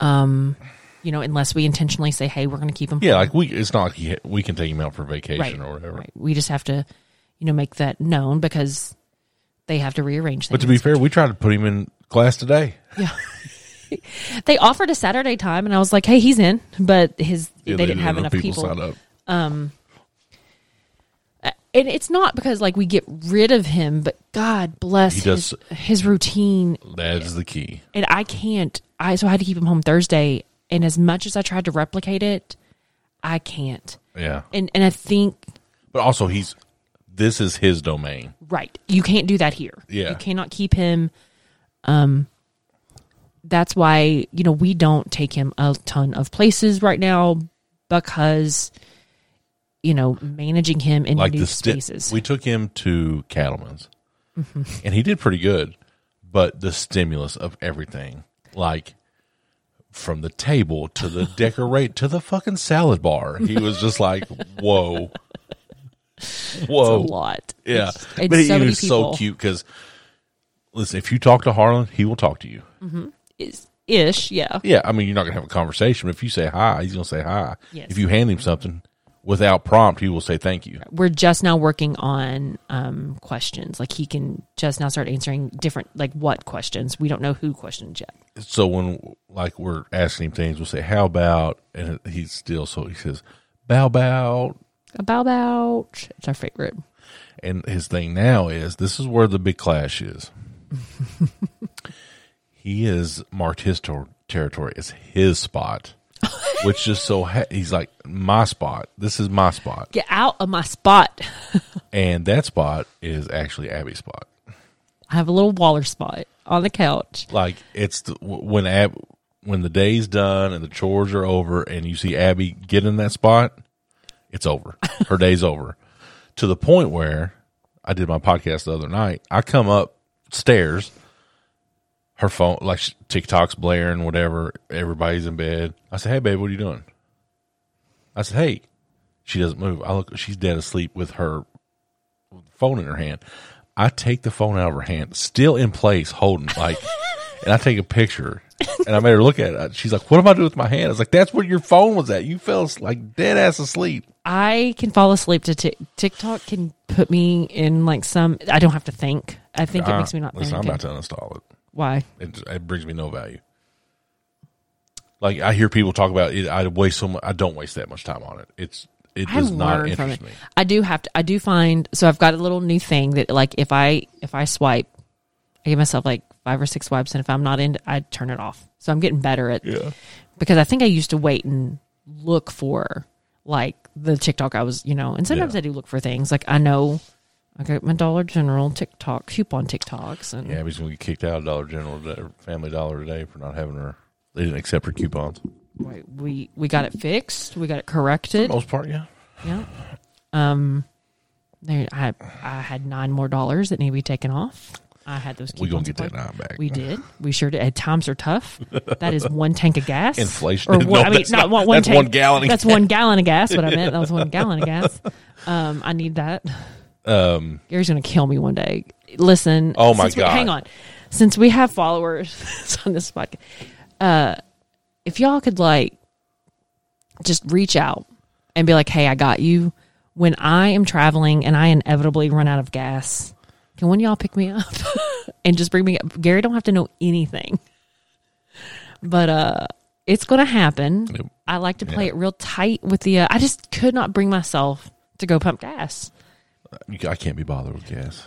Um, you know, unless we intentionally say, "Hey, we're going to keep him." Yeah. home." Like we, it's not like he, we can take him out for vacation right, or whatever. right. We just have to, you know, make that known because they have to rearrange things. But to be fair, we tried to put him in class today. yeah. they offered a Saturday time, and I was like, "Hey, he's in," but his Yeah, they, didn't have enough people. sign up. Um, and it's not because like we get rid of him, but God bless He his, does- his routine That is the key. and I can't. I so I had to keep him home Thursday, and as much as I tried to replicate it, I can't. Yeah. And and I think But also, he's this is his domain. right, you can't do that here. Yeah. you cannot keep him. Um, that's why you know we don't take him a ton of places right now because you know managing him in Like new the sti- spaces. we took him to Cattleman's, Mm-hmm. and he did pretty good. But the stimulus of everything, like from the table to the decorate to the fucking salad bar, he was just like, "Whoa, it's whoa." a lot. Yeah, It's- and but he, so he many was so cute because listen, if you talk to Harlan, he will talk to you. Mm-hmm. Is- ish, yeah. Yeah, I mean, you're not gonna have a conversation. But if you say hi, he's gonna say hi. Yes. If you hand him something without prompt, he will say thank you. we're just now working on um, questions. Like he can just now start answering different, like what questions. We don't know who questions yet. So when like we're asking him things, we'll say how about, and he's still so he says bow bow. About about it's our favorite. And his thing now is this is where the big clash is. he has marked his ter- territory as his spot, which just so ha- he's like my spot. This is my spot, Get out of my spot. and that spot is actually Abby's spot. I have a little Waller spot on the couch. Like it's the, when Ab when the day's done and the chores are over, and you see Abby get in that spot, it's over. Her day's over. To the point where I did my podcast the other night. I come upstairs, her phone like TikTok's blaring, whatever. Everybody's in bed. I said, "Hey, babe, what are you doing?" I said, "Hey." She doesn't move. I look. She's dead asleep with her phone in her hand. I take the phone out of her hand, still in place, holding like, and I take a picture, and I made her look at it. She's like, "What am I doing with my hand?" I was like, "That's where your phone was at. You fell like dead ass asleep." I can fall asleep to Tik TikTok. Can put me in like some. I don't have to think. I think it makes me not listen, think. I'm about to uninstall it. Why? It, it brings me no value. Like I hear people talk about it. I waste so much. I don't waste that much time on it. It's it I does not interest me. I do have to. I do find. So I've got a little new thing that like if I if I swipe, I give myself like five or six swipes, and if I'm not in, I turn it off. So I'm getting better at. Yeah. Because I think I used to wait and look for like the TikTok I was, you know, and sometimes Yeah. I do look for things like I know. I got my Dollar General TikTok coupon TikToks, and Yeah, Abby's gonna get kicked out of Dollar General, today, Family Dollar today for not having her. They didn't accept her coupons. Wait, we we got it fixed. We got it For corrected. the most part, yeah. Yeah. Um, there, I I had nine more dollars that need to be taken off. I had those. We gonna coupons get that applied. nine back. We did. We sure did. And times are tough. That is one tank of gas. Inflation. Or No, one, I mean, that's not, not- one, one that's tank. one gallon of gas. That's one gallon of gas. What I meant. That was one gallon of gas. Um, I need that. Um, Gary's gonna kill me one day. Listen. Oh, my we- God. hang on. Since we have followers on this podcast, uh, if y'all could like just reach out and be like, "Hey, I got you." When I am traveling and I inevitably run out of gas, can one of y'all pick me up and just bring me up? Gary don't have to know anything, but uh, it's gonna happen. I like to play Yeah. it real tight with the. Uh, I just could not bring myself to go pump gas. I can't be bothered with gas.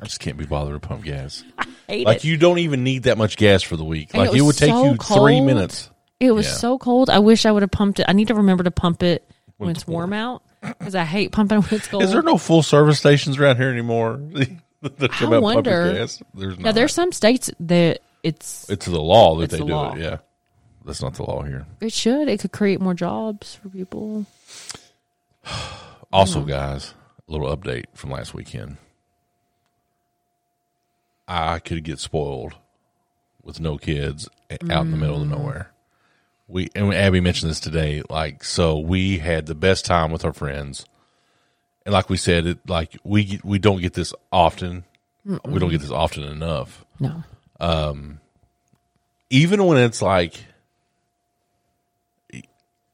I just can't be bothered to pump gas. Hate Like it. you don't even need that much gas for the week. And Like it it, would take so you three minutes. It was Yeah. so cold. I wish I would have pumped it. I need to remember to pump it when, When it's it's warm out because I hate pumping when it's cold. Is there no full service stations around here anymore? I wonder. gas? There's Now there's some states that it's It's the law that they the do law. it. Yeah, that's not the law here. it should it could create more jobs for people. Also, guys, little update from last weekend. I could get spoiled with no kids out in the middle Mm. of nowhere. We and Abby mentioned this today. Like, so we had the best time with our friends, and like we said, it like we we don't get this often. We don't get this often enough. No, Um, Even when it's like,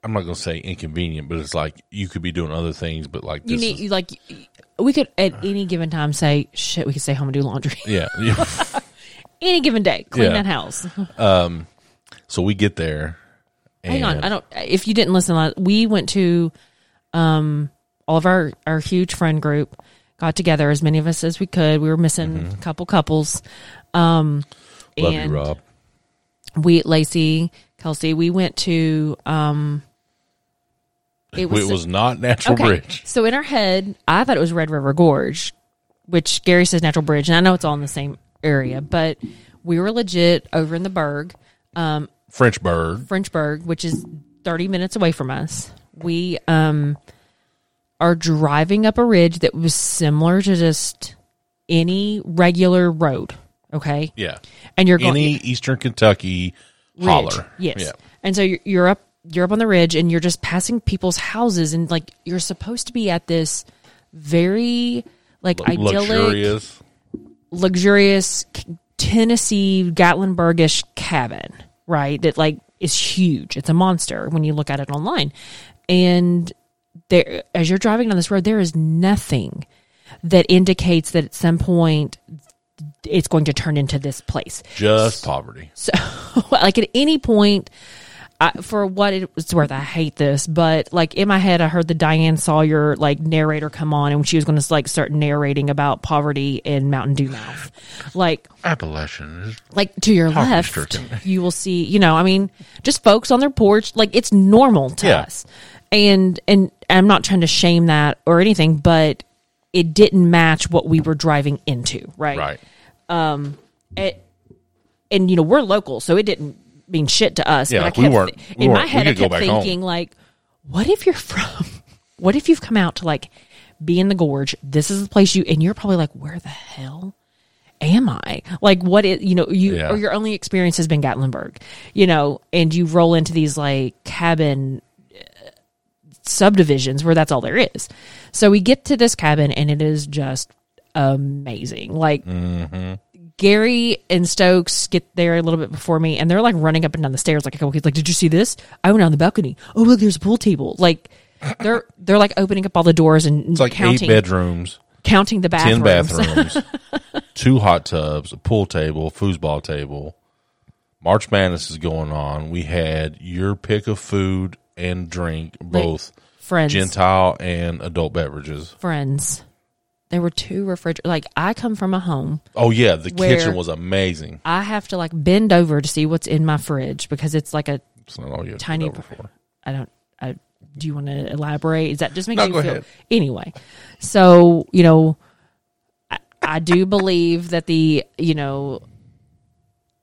I'm not gonna say inconvenient, but it's like you could be doing other things, but like you need is- like we could at any given time say shit. We could stay home and do laundry. yeah. any given day, clean Yeah. that house. um, So we get there. And Hang on, I don't. If you didn't listen, we went to um all of our our huge friend group got together as many of us as we could. We were missing a couple couples. Um, Mm-hmm. Love and you, Rob. we Lacey, Kelsey, we went to um. It was, not Natural okay. Bridge. So in our head, I thought it was Red River Gorge, which Gary says Natural Bridge, and I know it's all in the same area, but we were legit over in the Berg. Um, Frenchburg. Frenchburg, which is 30 minutes away from us. We um are driving up a ridge that was similar to just any regular road, okay? Yeah. And you're going Any Eastern Kentucky ridge. holler. Yes. Yeah. And so you're, you're up you're up on the ridge and you're just passing people's houses and like you're supposed to be at this very like idyllic Luxurious. luxurious Tennessee Gatlinburgish cabin, right? That like is huge. It's a monster when you look at it online. And there as you're driving down this road, there is nothing that indicates that at some point it's going to turn into this place. Just poverty. So, like at any point, I, for what it's worth, I hate this, but like in my head, I heard the Diane Sawyer like narrator come on, and she was going to like start narrating about poverty in Mountain Dew mouth, like Appalachian. like to your left, stricken. you will see, you know, I mean, just folks on their porch, like it's normal to Yeah. us, and and I'm not trying to shame that or anything, but it didn't match what we were driving into, right? Right. Um. it, and you know we're local, so it didn't mean shit to us. Yeah, but I like, we kept weren't- thi- we in my weren't- we head. I kept back home. thinking like, what if you're from? What if you've come out to like be in the gorge? This is the place you, and you're probably like, where the hell am I? Like, what is you know, you Yeah. or your only experience has been Gatlinburg, you know, and you roll into these like cabin uh, subdivisions where that's all there is. So we get to this cabin and it is just amazing. Like Gary and Stokes get there a little bit before me and they're like running up and down the stairs like a couple kids like, Did you see this? I went on the balcony. Oh look, there's a pool table. Like they're they're like opening up all the doors and It's like counting eight bedrooms, counting the bathrooms, ten bathrooms. two hot tubs, a pool table, foosball table. March Madness is going on. We had your pick of food and drink, both friends, Gentile and adult beverages. friends. There were two refrigerators. Like I come from a home. Oh yeah, the kitchen was amazing. I have to like bend over to see what's in my fridge because it's like a It's not all you tiny. for. I don't. I do you want to elaborate? Is that just makes No, you go feel ahead. anyway? So you know, I, I do believe that the you know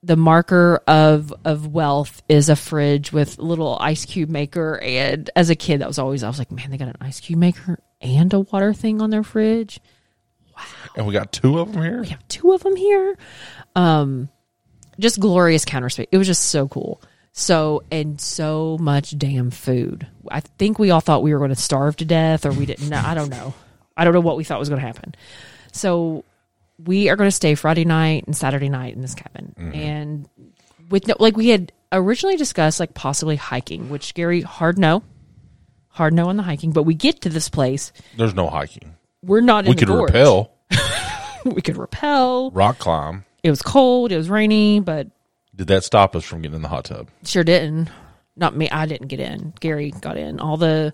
the marker of of wealth is a fridge with little ice cube maker. And as a kid, that was always I was like, man, they got an ice cube maker and a water thing on their fridge. And we got two of them here. We have two of them here. Um, just glorious counter space. It was just so cool. So and so much damn food. I think we all thought we were going to starve to death, or we didn't. know. I don't know. I don't know what we thought was going to happen. So we are going to stay Friday night and Saturday night in this cabin, and with no, like we had originally discussed, like possibly hiking, which Gary hard no, hard no on the hiking. But we get to this place, There's no hiking. We're not. In We could gorge. rappel, We could rappel. rock climb. It was cold. It was rainy, but Did that stop us from getting in the hot tub? sure didn't. Not me. I didn't get in. Gary got in. All the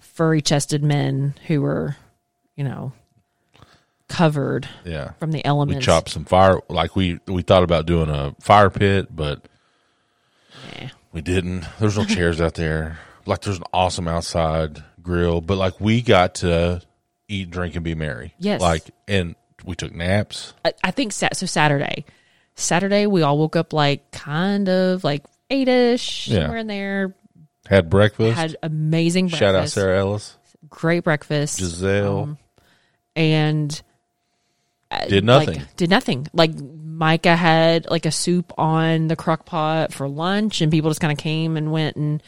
furry chested men who were, you know, covered Yeah. from the elements. We chopped some fire. Like we we thought about doing a fire pit, but Nah. we didn't. There's no chairs out there. Like there's an awesome outside grill, but like we got to eat, drink, and be merry. Yes. Like and we took naps. I, I think sa- so. Saturday, Saturday, we all woke up like kind of like eight ish, Yeah. somewhere in there. Had breakfast. Had amazing breakfast. Shout out Sarah Ellis. Great breakfast. Giselle. Um, and uh, Did nothing. Like, did nothing. Like Micah had like a soup on the crock pot for lunch, and people just kind of came and went and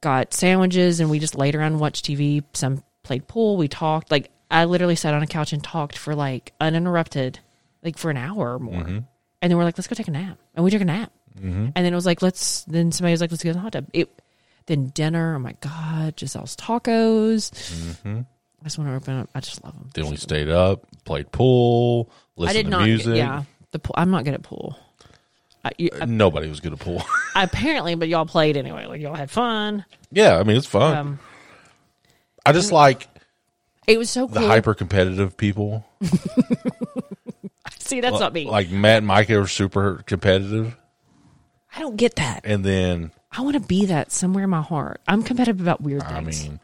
got sandwiches, and we just laid around and watched TV. Some played pool. We talked. Like I literally sat on a couch and talked for like uninterrupted, like for an hour or more. Mm-hmm. And then we're like, let's go take a nap, and we took a nap. And then it was like, let's. Then somebody was like, let's go to the hot tub. It. Then dinner. Oh my god, Giselle's tacos. I just want to open up. I just love them. Mm-hmm. Then we stayed up, played pool, I did to not. music. Yeah, the pool. I'm not good at pool. I, you, I, Nobody was good at pool. apparently, but y'all played anyway. Like y'all had fun. yeah, I mean it's fun. Um, I just like it was so the hyper competitive people. See, that's not me. Like Matt and Micah are super competitive, I don't get that. and then I want to be that somewhere in my heart. I'm competitive about weird things. I things. mean,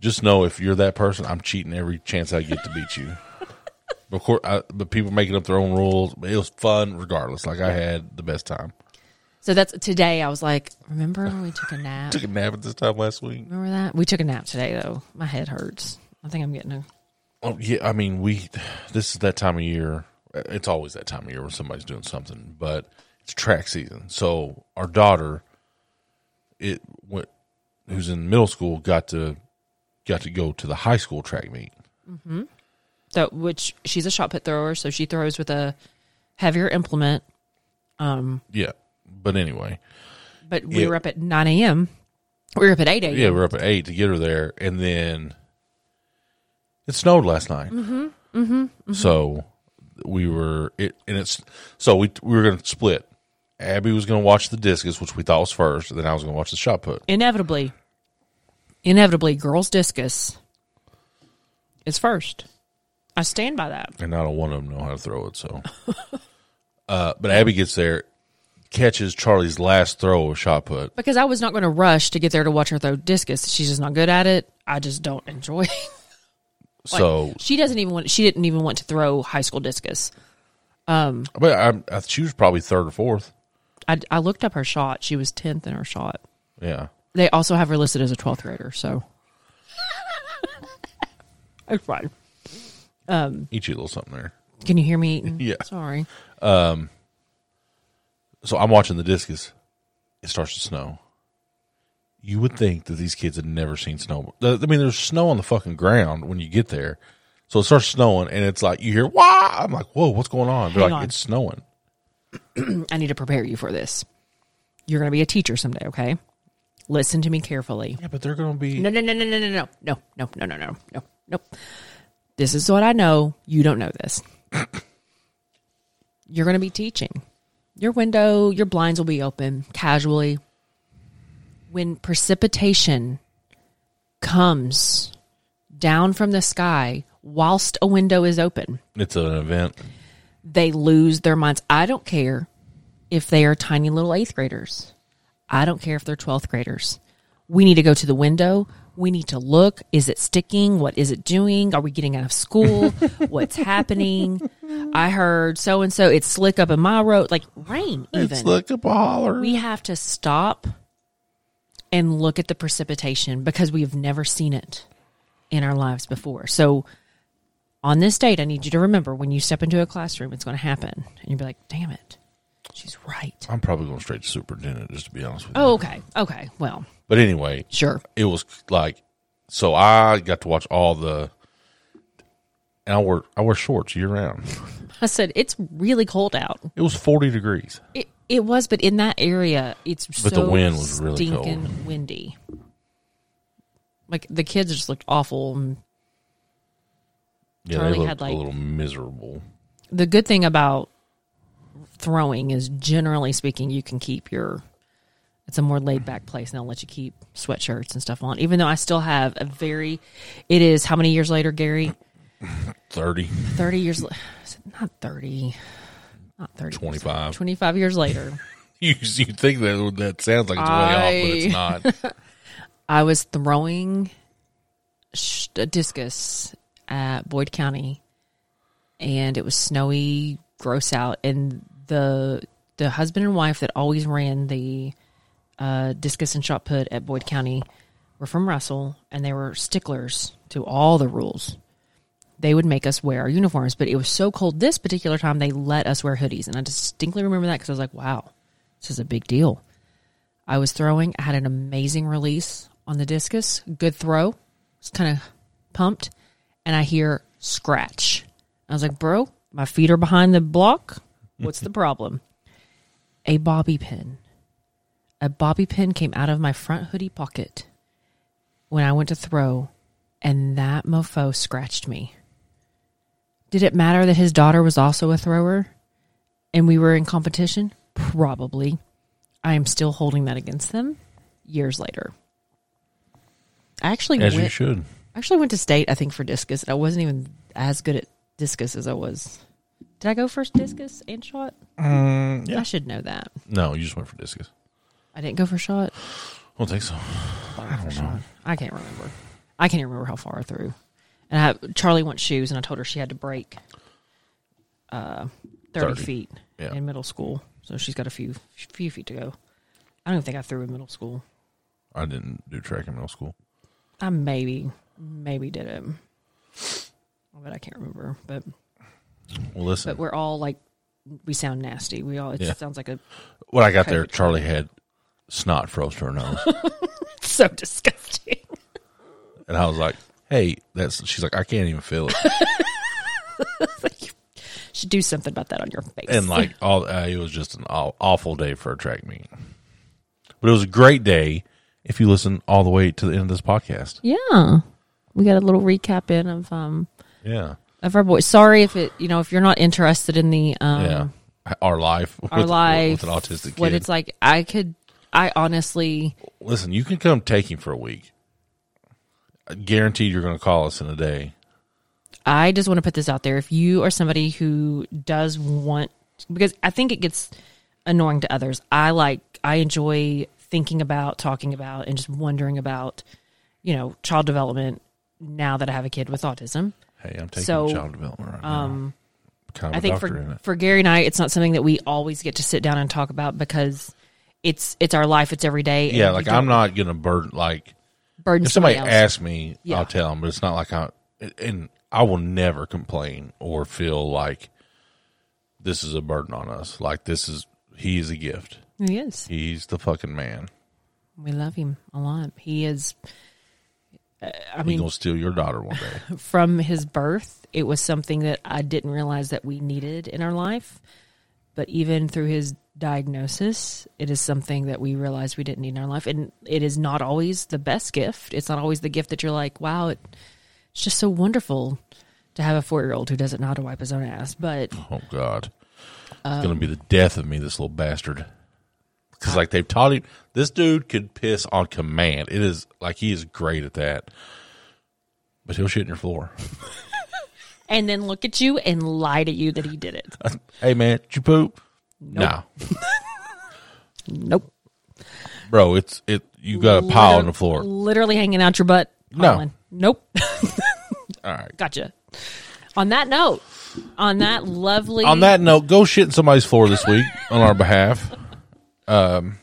just know if you're that person, I'm cheating every chance I get to beat you. Of course, I, but people making up their own rules. It was fun regardless. Like I had the best time. So that's today. I was like, remember when we took a nap? Took a nap at this time last week. remember that? We took a nap today though. My head hurts. I think I'm getting a. Oh yeah, I mean we. This is that time of year. It's always that time of year when somebody's doing something, but it's track season. So our daughter, it went, who's in middle school, got to got to go to the high school track meet. Mm-hmm. So, which she's a shot put thrower, so she throws with a heavier implement. Um, yeah, but anyway, But we Yeah. were up at 9 a.m. We were up at 8 a.m. yeah, we are up at eight to get her there, and then it snowed last night. Mm-hmm. Mm-hmm. So we were it, and it's so we we were going to split. Abby was going to watch the discus, which we thought was first, and then I was going to watch the shot put. inevitably, inevitably, girls' discus is first. I stand by that. and not a one of them know how to throw it. So, uh, but Abby gets there, catches Charlie's last throw of shot put. Because I was not going to rush to get there to watch her throw discus. She's just not good at it. I just don't enjoy it. Like, so, she doesn't even want. She didn't even want to throw high school discus. Um, but I, I, she was probably third or fourth. I, I looked up her shot. She was tenth in her shot. Yeah, They also have her listed as a twelfth grader. So it's fine. Um, eat you a little something there. Can you hear me eating? Yeah. Sorry. So I'm watching the discus. It starts to snow. You would think that these kids had never seen snow. I mean, there's snow on the fucking ground when you get there. So it starts snowing, and it's like you hear "wah." I'm like, "Whoa, what's going on?" They're Hang like, on. "It's snowing." I need to prepare you for this. You're going to be a teacher someday, okay? Listen to me carefully. Yeah, but they're going to be. No, no, no, no, no, no, no, no, no, no, no, no, no, no. This is what I know. You don't know this. You're going to be teaching. Your window, your blinds will be open casually. When precipitation comes down from the sky whilst a window is open, It's an event. they lose their minds. I don't care if they are tiny little eighth graders. I don't care if they're 12th graders. We need to go to the window. We need to look. Is it sticking? What is it doing? Are we getting out of school? What's happening? I heard so and so. It's slick up in my road, like rain. Even It's like a holler. we have to stop and look at the precipitation because we have never seen it in our lives before. So, on this date, I need you to remember when you step into a classroom, it's going to happen. And you'll be like, damn it, she's right. I'm probably going straight to superintendent, just to be honest with you. Oh, okay. Okay. Well, But anyway, sure. it was like, so I got to watch all the. And I wear I wear shorts year round. I said, it's really cold out. It was 40 degrees. It, it was, but in that area, it's But the so wind was really cold. stinking windy. Like the kids just looked awful. And Yeah, Charlie they looked had, like- a little miserable. the good thing about throwing is generally speaking you can keep your it's a more laid back place and they'll let you keep sweatshirts and stuff on. Even though i still have a very it is how many years later gary? 30, 30 years la- is it not 30 not 30 25. 25 years later. You, you think that that sounds like it's way off, but it's not. i was throwing a discus at boyd county and it was snowy gross out and the the husband and wife that always ran the uh, discus and shot put at boyd county were from russell and they were sticklers to all the rules. They would make us wear our uniforms but it was so cold this particular time they let us wear hoodies. And i distinctly remember that because i was like wow this is a big deal. I was throwing i had an amazing release on the discus good throw was kind of pumped and i hear scratch. I was like, bro, my feet are behind the block. What's the problem? A bobby pin. A bobby pin came out of my front hoodie pocket when I went to throw, and that mofo scratched me. Did it matter that his daughter was also a thrower and we were in competition? Probably. I am still holding that against them years later. I actually As went, you should. I actually went to state, I think, for discus. I wasn't even as good at discus as I was. Did I go first discus and shot? Mm, yeah. I should know that. No, you just went for discus. I didn't go for shot. I don't think so. I don't know. I can't remember. I can't remember how far I threw. And I have, Charlie wants shoes, and I told her she had to break uh, 30, 30, feet yeah. in middle school. So she's got a few few feet to go. I don't think I threw in middle school. I didn't do track in middle school. I maybe, maybe did it. But I can't remember. But Well, listen. but we're all like, we sound nasty. We all, it Yeah. sounds like a when I got there, Okay. Charlie had snot froze to her nose, so disgusting. and I was like, "Hey, that's." She's like, "I can't even feel it," You Should do something about that on your face. and like all, uh, it was just an awful day for a track meet. But it was a great day if you listen all the way to the end of this podcast. yeah, we got a little recap in of um Yeah, of our boys. Sorry if it you know if you're not interested in the um yeah. Our life, our with, life, with an autistic what kid. it's like. I could, I honestly, Listen, you can come take him for a week. Guaranteed, you're going to call us in a day. I just want to put this out there. If you are somebody who does want, because I think it gets annoying to others. I like, I enjoy thinking about, talking about, and just wondering about, you know, child development. Now that I have a kid with autism, Hey, I'm taking So, child development right um, now. I think for for Gary and I, it's not something that we always get to sit down and talk about because it's it's our life, it's every day. Yeah, like I'm not going to burden like burden if somebody somebody asks me, Yeah. I'll tell them, but it's not like I and I will never complain or feel like this is a burden on us. Like this is he is a gift. He is. He's the fucking man. We love him a lot. He is. I mean, gonna steal your daughter one day. from his birth, it was something that I didn't realize that we needed in our life. but even through his diagnosis, it is something that we realized we didn't need in our life. And it is not always the best gift. It's not always the gift that you're like, wow, it, it's just so wonderful to have a four year old who doesn't know how to wipe his own ass. But Oh God, it's gonna be the death of me. This little bastard. Because like they've taught him, this dude could piss on command. It is like he is great at that. But he'll shit in your floor. and then look at you and lie to you that he did it. hey man, did you poop? No, Nope. bro. It's it. You got a pile on the floor. Literally hanging out your butt. No. Colin. Nope. All right. gotcha. On that note, on that lovely On that note, go shit in somebody's floor this week on our behalf. Um,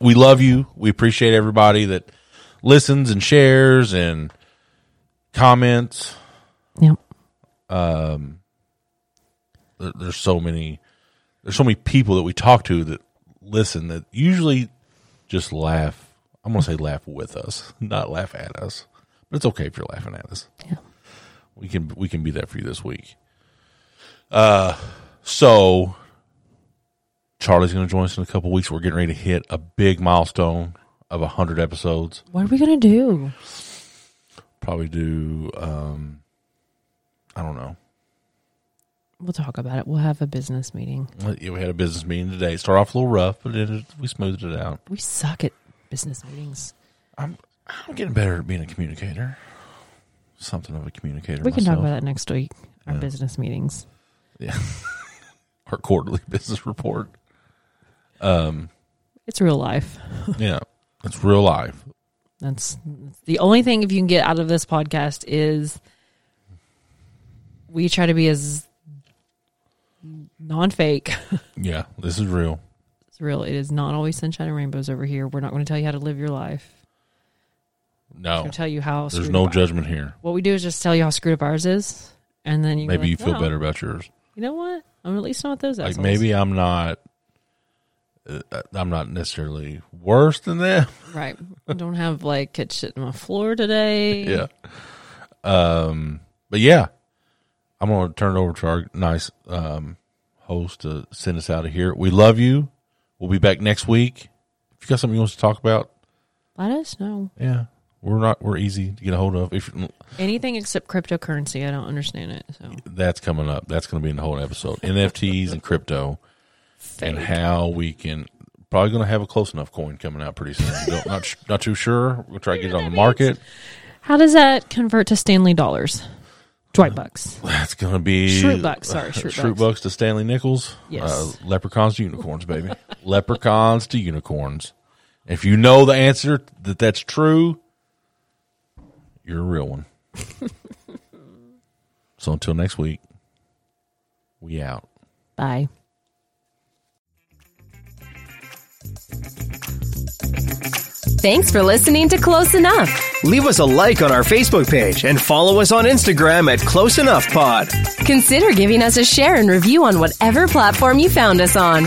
we love you. We appreciate everybody that listens and shares and comments. Yep. There- There's so many. There's so many people that we talk to that listen that usually just laugh. I'm gonna say laugh with us, not laugh at us. But it's okay if you're laughing at us. Yeah. We can we can be that for you this week. Uh, so Charlie's going to join us in a couple weeks. We're getting ready to hit a big milestone of hundred episodes. What are we gonna do? Probably do. Um, I don't know. We'll talk about it. We'll have a business meeting. Yeah, we had a business meeting today. Start off a little rough, but then we smoothed it out. We suck at business meetings. I'm I'm getting better at being a communicator. Something of a communicator. We can talk about that next week. Our Yeah. business meetings. Yeah. Our quarterly business report. Um, it's real life. Yeah, it's real life. That's, that's the only thing if you can get out of this podcast is we try to be as non-fake. Yeah, this is real. it's real. It is not always sunshine and rainbows over here. We're not going to tell you how to live your life. No, tell you how. Oh. there's no judgment here. What we do is just tell you how screwed up ours is, and then you Maybe you feel "Wow, better about yours. You know what? I'm at least not those Like maybe I'm not. Uh, I'm not necessarily worse than them. right. I don't have like kid shit on my floor today. yeah. Um. But yeah, I'm gonna turn it over to our nice um host to send us out of here. We love you. We'll be back next week. If you got something you want to talk about, Let us know yeah, we're not. We're easy to get a hold of. If anything except cryptocurrency. I don't understand it. So that's coming up, that's going to be in the whole episode. NFTs and crypto, and how we can. Probably going to have a close enough coin coming out pretty soon. Don't, not too sure. We'll try to get it on the market. how does that convert to Stanley dollars? Dwight bucks. That's going to be Schrute bucks, sorry, schrute Schrute bucks. bucks to Stanley nickels. Yes. Uh, leprechauns to unicorns, baby. leprechauns to unicorns. If you know the answer that that's true, you're a real one. so until next week, we out. Bye. Thanks for listening to Close Enough. Leave us a like on our Facebook page and follow us on Instagram at Close Enough Pod. Consider giving us a share and review on whatever platform you found us on.